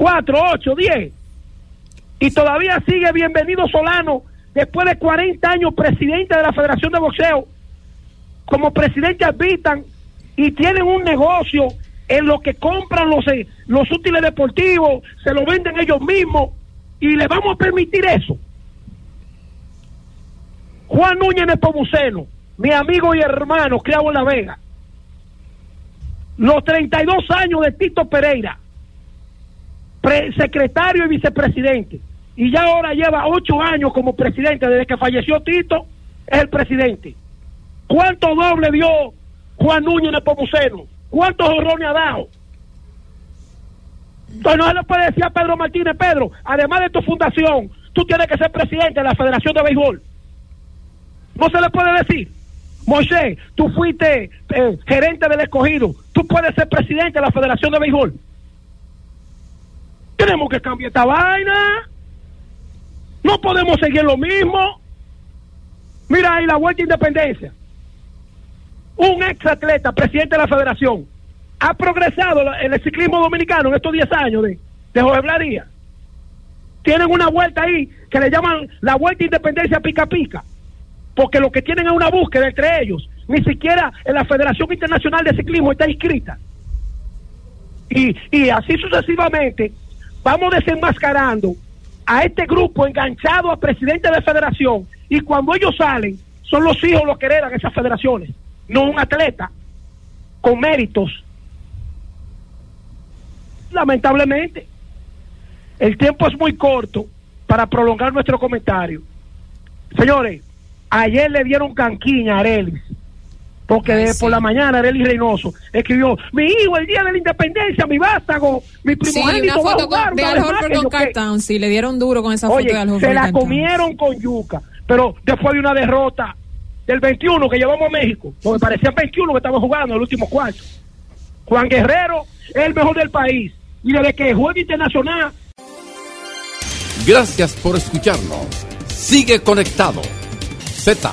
¿Cuatro, ocho, diez? Y todavía sigue bienvenido Solano después de 40 años presidente de la Federación de Boxeo, como presidente habitan y tienen un negocio en lo que compran los, eh, los útiles deportivos, se lo venden ellos mismos y le vamos a permitir eso. Juan Núñez Nepomuceno, mi amigo y hermano, criado en La Vega. Los 32 años de Tito Pereira, secretario y vicepresidente y ya ahora lleva ocho años como presidente, desde que falleció Tito, es el presidente. ¿Cuánto doble dio Juan Núñez Nepomuceno? ¿Cuántos horrones ha dado? Entonces no se le puede decir a Pedro Martínez, Pedro, además de tu fundación, tú tienes que ser presidente de la Federación de Béisbol. No se le puede decir. Moisés, tú fuiste eh, gerente del escogido, tú puedes ser presidente de la Federación de Béisbol. Tenemos que cambiar esta vaina. No podemos seguir lo mismo. Mira ahí la vuelta a independencia. Un ex atleta, presidente de la federación, ha progresado en el ciclismo dominicano en estos 10 años de, de Jorge Tienen una vuelta ahí que le llaman la vuelta a independencia pica pica. Porque lo que tienen es una búsqueda entre ellos. Ni siquiera en la Federación Internacional de Ciclismo está inscrita. Y así sucesivamente vamos desenmascarando a este grupo enganchado a presidente de federación y cuando ellos salen son los hijos los que heredan esas federaciones, no un atleta con méritos. Lamentablemente, el tiempo es muy corto para prolongar nuestro comentario. Señores, ayer le dieron canquiña a Arelis porque por la mañana Arely Reynoso escribió, mi hijo el día de la independencia, mi vástago, mi primogénito sí, va a jugar. de Al Horford con Cartown, sí, le dieron duro con esa foto de Al se la comieron con yuca, pero después de una derrota del 21 que llevamos a México, porque parecían 21 que estaban jugando en el último cuarto. Juan Guerrero es el mejor del país, y desde que juega internacional... Gracias por escucharnos. Sigue conectado. Z